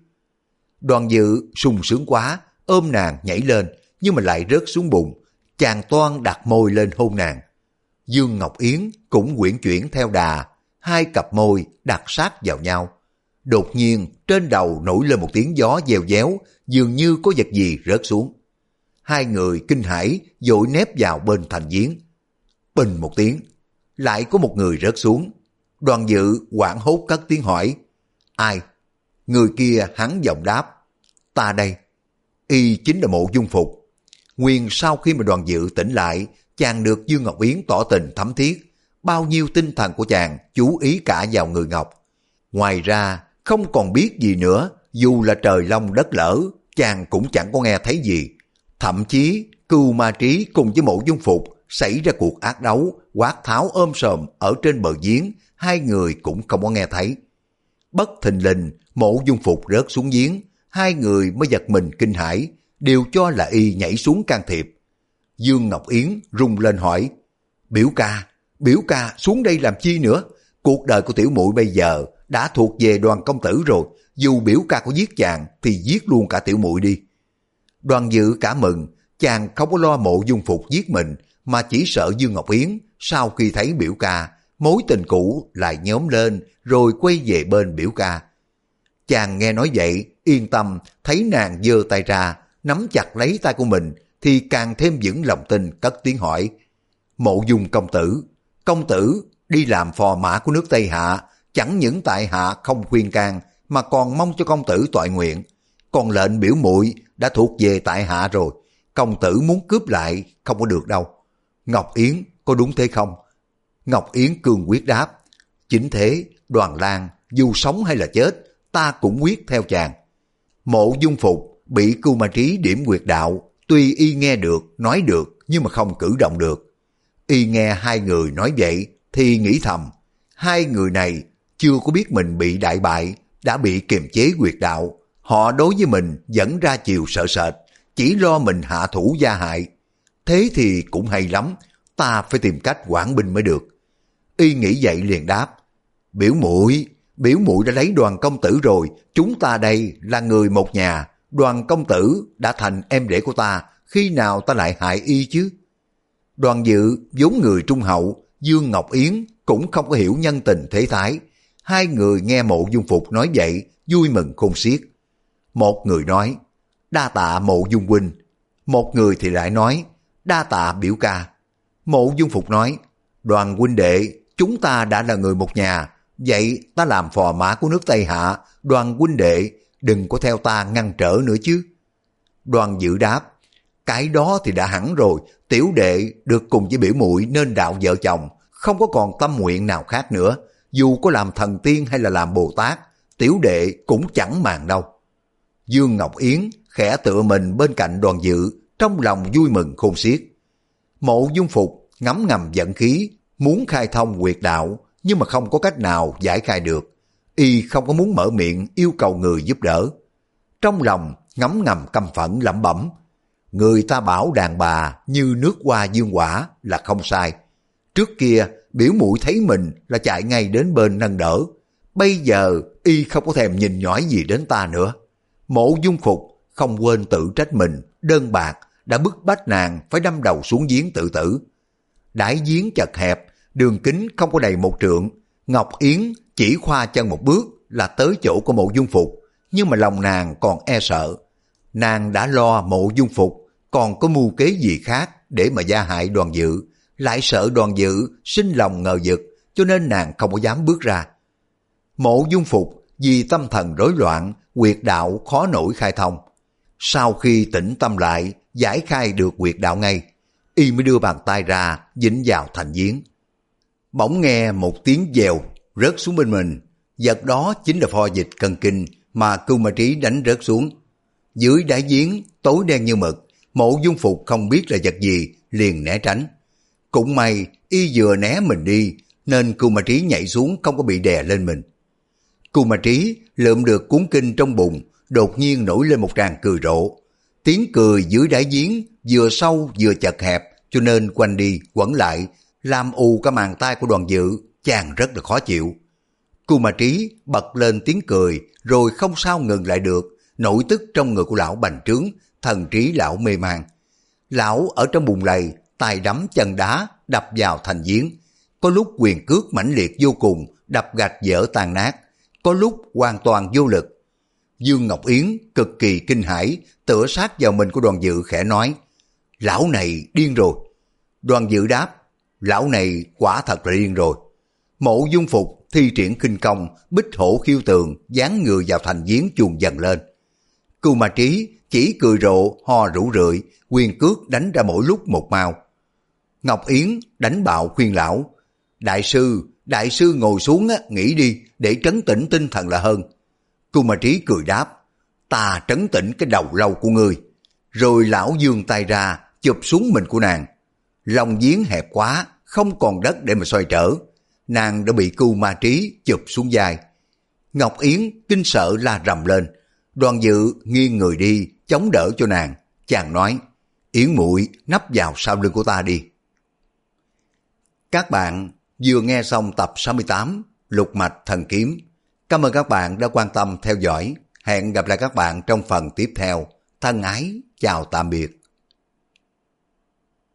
Đoàn dự sung sướng quá, ôm nàng nhảy lên, nhưng mà lại rớt xuống bụng. Chàng toan đặt môi lên hôn nàng. Dương Ngọc Yến cũng quyển chuyển theo đà, hai cặp môi đặt sát vào nhau. Đột nhiên trên đầu nổi lên một tiếng gió dèo déo, dường như có vật gì rớt xuống. Hai người kinh hãi dội nép vào bên thành giếng. bình một tiếng, lại có một người rớt xuống. Đoàn dự quảng hốt cất tiếng hỏi, ai? Người kia hắn giọng đáp, ta đây. Y chính là mộ dung phục. Nguyên sau khi mà đoàn dự tỉnh lại, chàng được Dương Ngọc Yến tỏ tình thấm thiết, bao nhiêu tinh thần của chàng chú ý cả vào người Ngọc. Ngoài ra, không còn biết gì nữa, dù là trời long đất lỡ, chàng cũng chẳng có nghe thấy gì. Thậm chí, cưu ma trí cùng với mộ dung phục xảy ra cuộc ác đấu, quát tháo ôm sòm ở trên bờ giếng, hai người cũng không có nghe thấy. Bất thình lình, mộ dung phục rớt xuống giếng, hai người mới giật mình kinh hãi, đều cho là y nhảy xuống can thiệp. Dương Ngọc Yến rung lên hỏi, biểu ca, biểu ca xuống đây làm chi nữa? Cuộc đời của tiểu muội bây giờ đã thuộc về đoàn công tử rồi, dù biểu ca có giết chàng thì giết luôn cả tiểu muội đi. Đoàn dự cả mừng, chàng không có lo mộ dung phục giết mình, mà chỉ sợ Dương Ngọc Yến sau khi thấy biểu ca, mối tình cũ lại nhóm lên rồi quay về bên biểu ca. Chàng nghe nói vậy, yên tâm, thấy nàng giơ tay ra, nắm chặt lấy tay của mình, thì càng thêm vững lòng tin cất tiếng hỏi. Mộ dung công tử, công tử đi làm phò mã của nước Tây Hạ, chẳng những tại hạ không khuyên can, mà còn mong cho công tử tội nguyện. Còn lệnh biểu muội đã thuộc về tại hạ rồi, công tử muốn cướp lại không có được đâu. Ngọc Yến có đúng thế không? Ngọc Yến cường quyết đáp, chính thế, đoàn lan, dù sống hay là chết, ta cũng quyết theo chàng. Mộ dung phục bị cưu ma trí điểm quyệt đạo, tuy y nghe được, nói được, nhưng mà không cử động được. Y nghe hai người nói vậy, thì nghĩ thầm, hai người này chưa có biết mình bị đại bại, đã bị kiềm chế quyệt đạo. Họ đối với mình vẫn ra chiều sợ sệt, chỉ lo mình hạ thủ gia hại. Thế thì cũng hay lắm, ta phải tìm cách quản binh mới được. Y nghĩ vậy liền đáp, biểu muội biểu muội đã lấy đoàn công tử rồi, chúng ta đây là người một nhà, đoàn công tử đã thành em rể của ta, khi nào ta lại hại y chứ? Đoàn dự vốn người trung hậu, Dương Ngọc Yến cũng không có hiểu nhân tình thế thái. Hai người nghe mộ dung phục nói vậy, vui mừng khôn xiết. Một người nói, đa tạ mộ dung huynh. Một người thì lại nói, đa tạ biểu ca. Mộ dung phục nói, đoàn huynh đệ, chúng ta đã là người một nhà, vậy ta làm phò mã của nước Tây Hạ, đoàn huynh đệ, đừng có theo ta ngăn trở nữa chứ. Đoàn dự đáp, cái đó thì đã hẳn rồi, tiểu đệ được cùng với biểu muội nên đạo vợ chồng, không có còn tâm nguyện nào khác nữa. Dù có làm thần tiên hay là làm Bồ Tát, tiểu đệ cũng chẳng màng đâu. Dương Ngọc Yến khẽ tựa mình bên cạnh đoàn dự, trong lòng vui mừng khôn xiết. Mộ dung phục ngấm ngầm giận khí, muốn khai thông quyệt đạo, nhưng mà không có cách nào giải khai được. Y không có muốn mở miệng yêu cầu người giúp đỡ. Trong lòng ngấm ngầm căm phẫn lẩm bẩm, người ta bảo đàn bà như nước hoa dương quả là không sai. Trước kia, biểu mũi thấy mình là chạy ngay đến bên nâng đỡ. Bây giờ, y không có thèm nhìn nhõi gì đến ta nữa. Mộ dung phục, không quên tự trách mình, đơn bạc, đã bức bách nàng phải đâm đầu xuống giếng tự tử. Đãi giếng chật hẹp, đường kính không có đầy một trượng. Ngọc Yến chỉ khoa chân một bước là tới chỗ của mộ dung phục, nhưng mà lòng nàng còn e sợ. Nàng đã lo mộ dung phục, còn có mưu kế gì khác để mà gia hại đoàn dự, lại sợ đoàn dự sinh lòng ngờ vực, cho nên nàng không có dám bước ra. Mộ dung phục vì tâm thần rối loạn, quyệt đạo khó nổi khai thông. Sau khi tỉnh tâm lại, giải khai được quyệt đạo ngay, y mới đưa bàn tay ra, dính vào thành giếng. Bỗng nghe một tiếng dèo rớt xuống bên mình, vật đó chính là pho dịch cân kinh mà cưu ma trí đánh rớt xuống. Dưới đáy giếng, tối đen như mực, mộ dung phục không biết là vật gì, liền né tránh. Cũng may, y vừa né mình đi, nên cù ma trí nhảy xuống không có bị đè lên mình. Cù ma trí lượm được cuốn kinh trong bụng, đột nhiên nổi lên một tràng cười rộ. Tiếng cười dưới đáy giếng vừa sâu vừa chật hẹp, cho nên quanh đi quẩn lại, làm ù cả màn tay của đoàn dự, chàng rất là khó chịu. Cù ma trí bật lên tiếng cười, rồi không sao ngừng lại được, Nỗi tức trong người của lão bành trướng, thần trí lão mê man. Lão ở trong bùn lầy, tay đấm chân đá, đập vào thành giếng. Có lúc quyền cước mãnh liệt vô cùng, đập gạch dở tan nát. Có lúc hoàn toàn vô lực. Dương Ngọc Yến cực kỳ kinh hãi, tựa sát vào mình của đoàn dự khẽ nói, Lão này điên rồi. Đoàn dự đáp, Lão này quả thật là điên rồi. Mộ dung phục thi triển kinh công, bích hổ khiêu tường, dán người vào thành giếng chuồn dần lên. Cưu ma trí chỉ cười rộ, ho rủ rượi, quyền cước đánh ra mỗi lúc một mao. Ngọc Yến đánh bạo khuyên lão, Đại sư, đại sư ngồi xuống á, nghỉ đi để trấn tĩnh tinh thần là hơn. Cưu ma trí cười đáp, ta trấn tĩnh cái đầu lâu của ngươi. Rồi lão dương tay ra, chụp xuống mình của nàng. Lòng giếng hẹp quá, không còn đất để mà xoay trở. Nàng đã bị cưu ma trí chụp xuống dài. Ngọc Yến kinh sợ la rầm lên. Đoàn dự nghiêng người đi, chống đỡ cho nàng. Chàng nói, Yến muội nắp vào sau lưng của ta đi. Các bạn vừa nghe xong tập 68 Lục Mạch Thần Kiếm. Cảm ơn các bạn đã quan tâm theo dõi. Hẹn gặp lại các bạn trong phần tiếp theo. Thân ái, chào tạm biệt.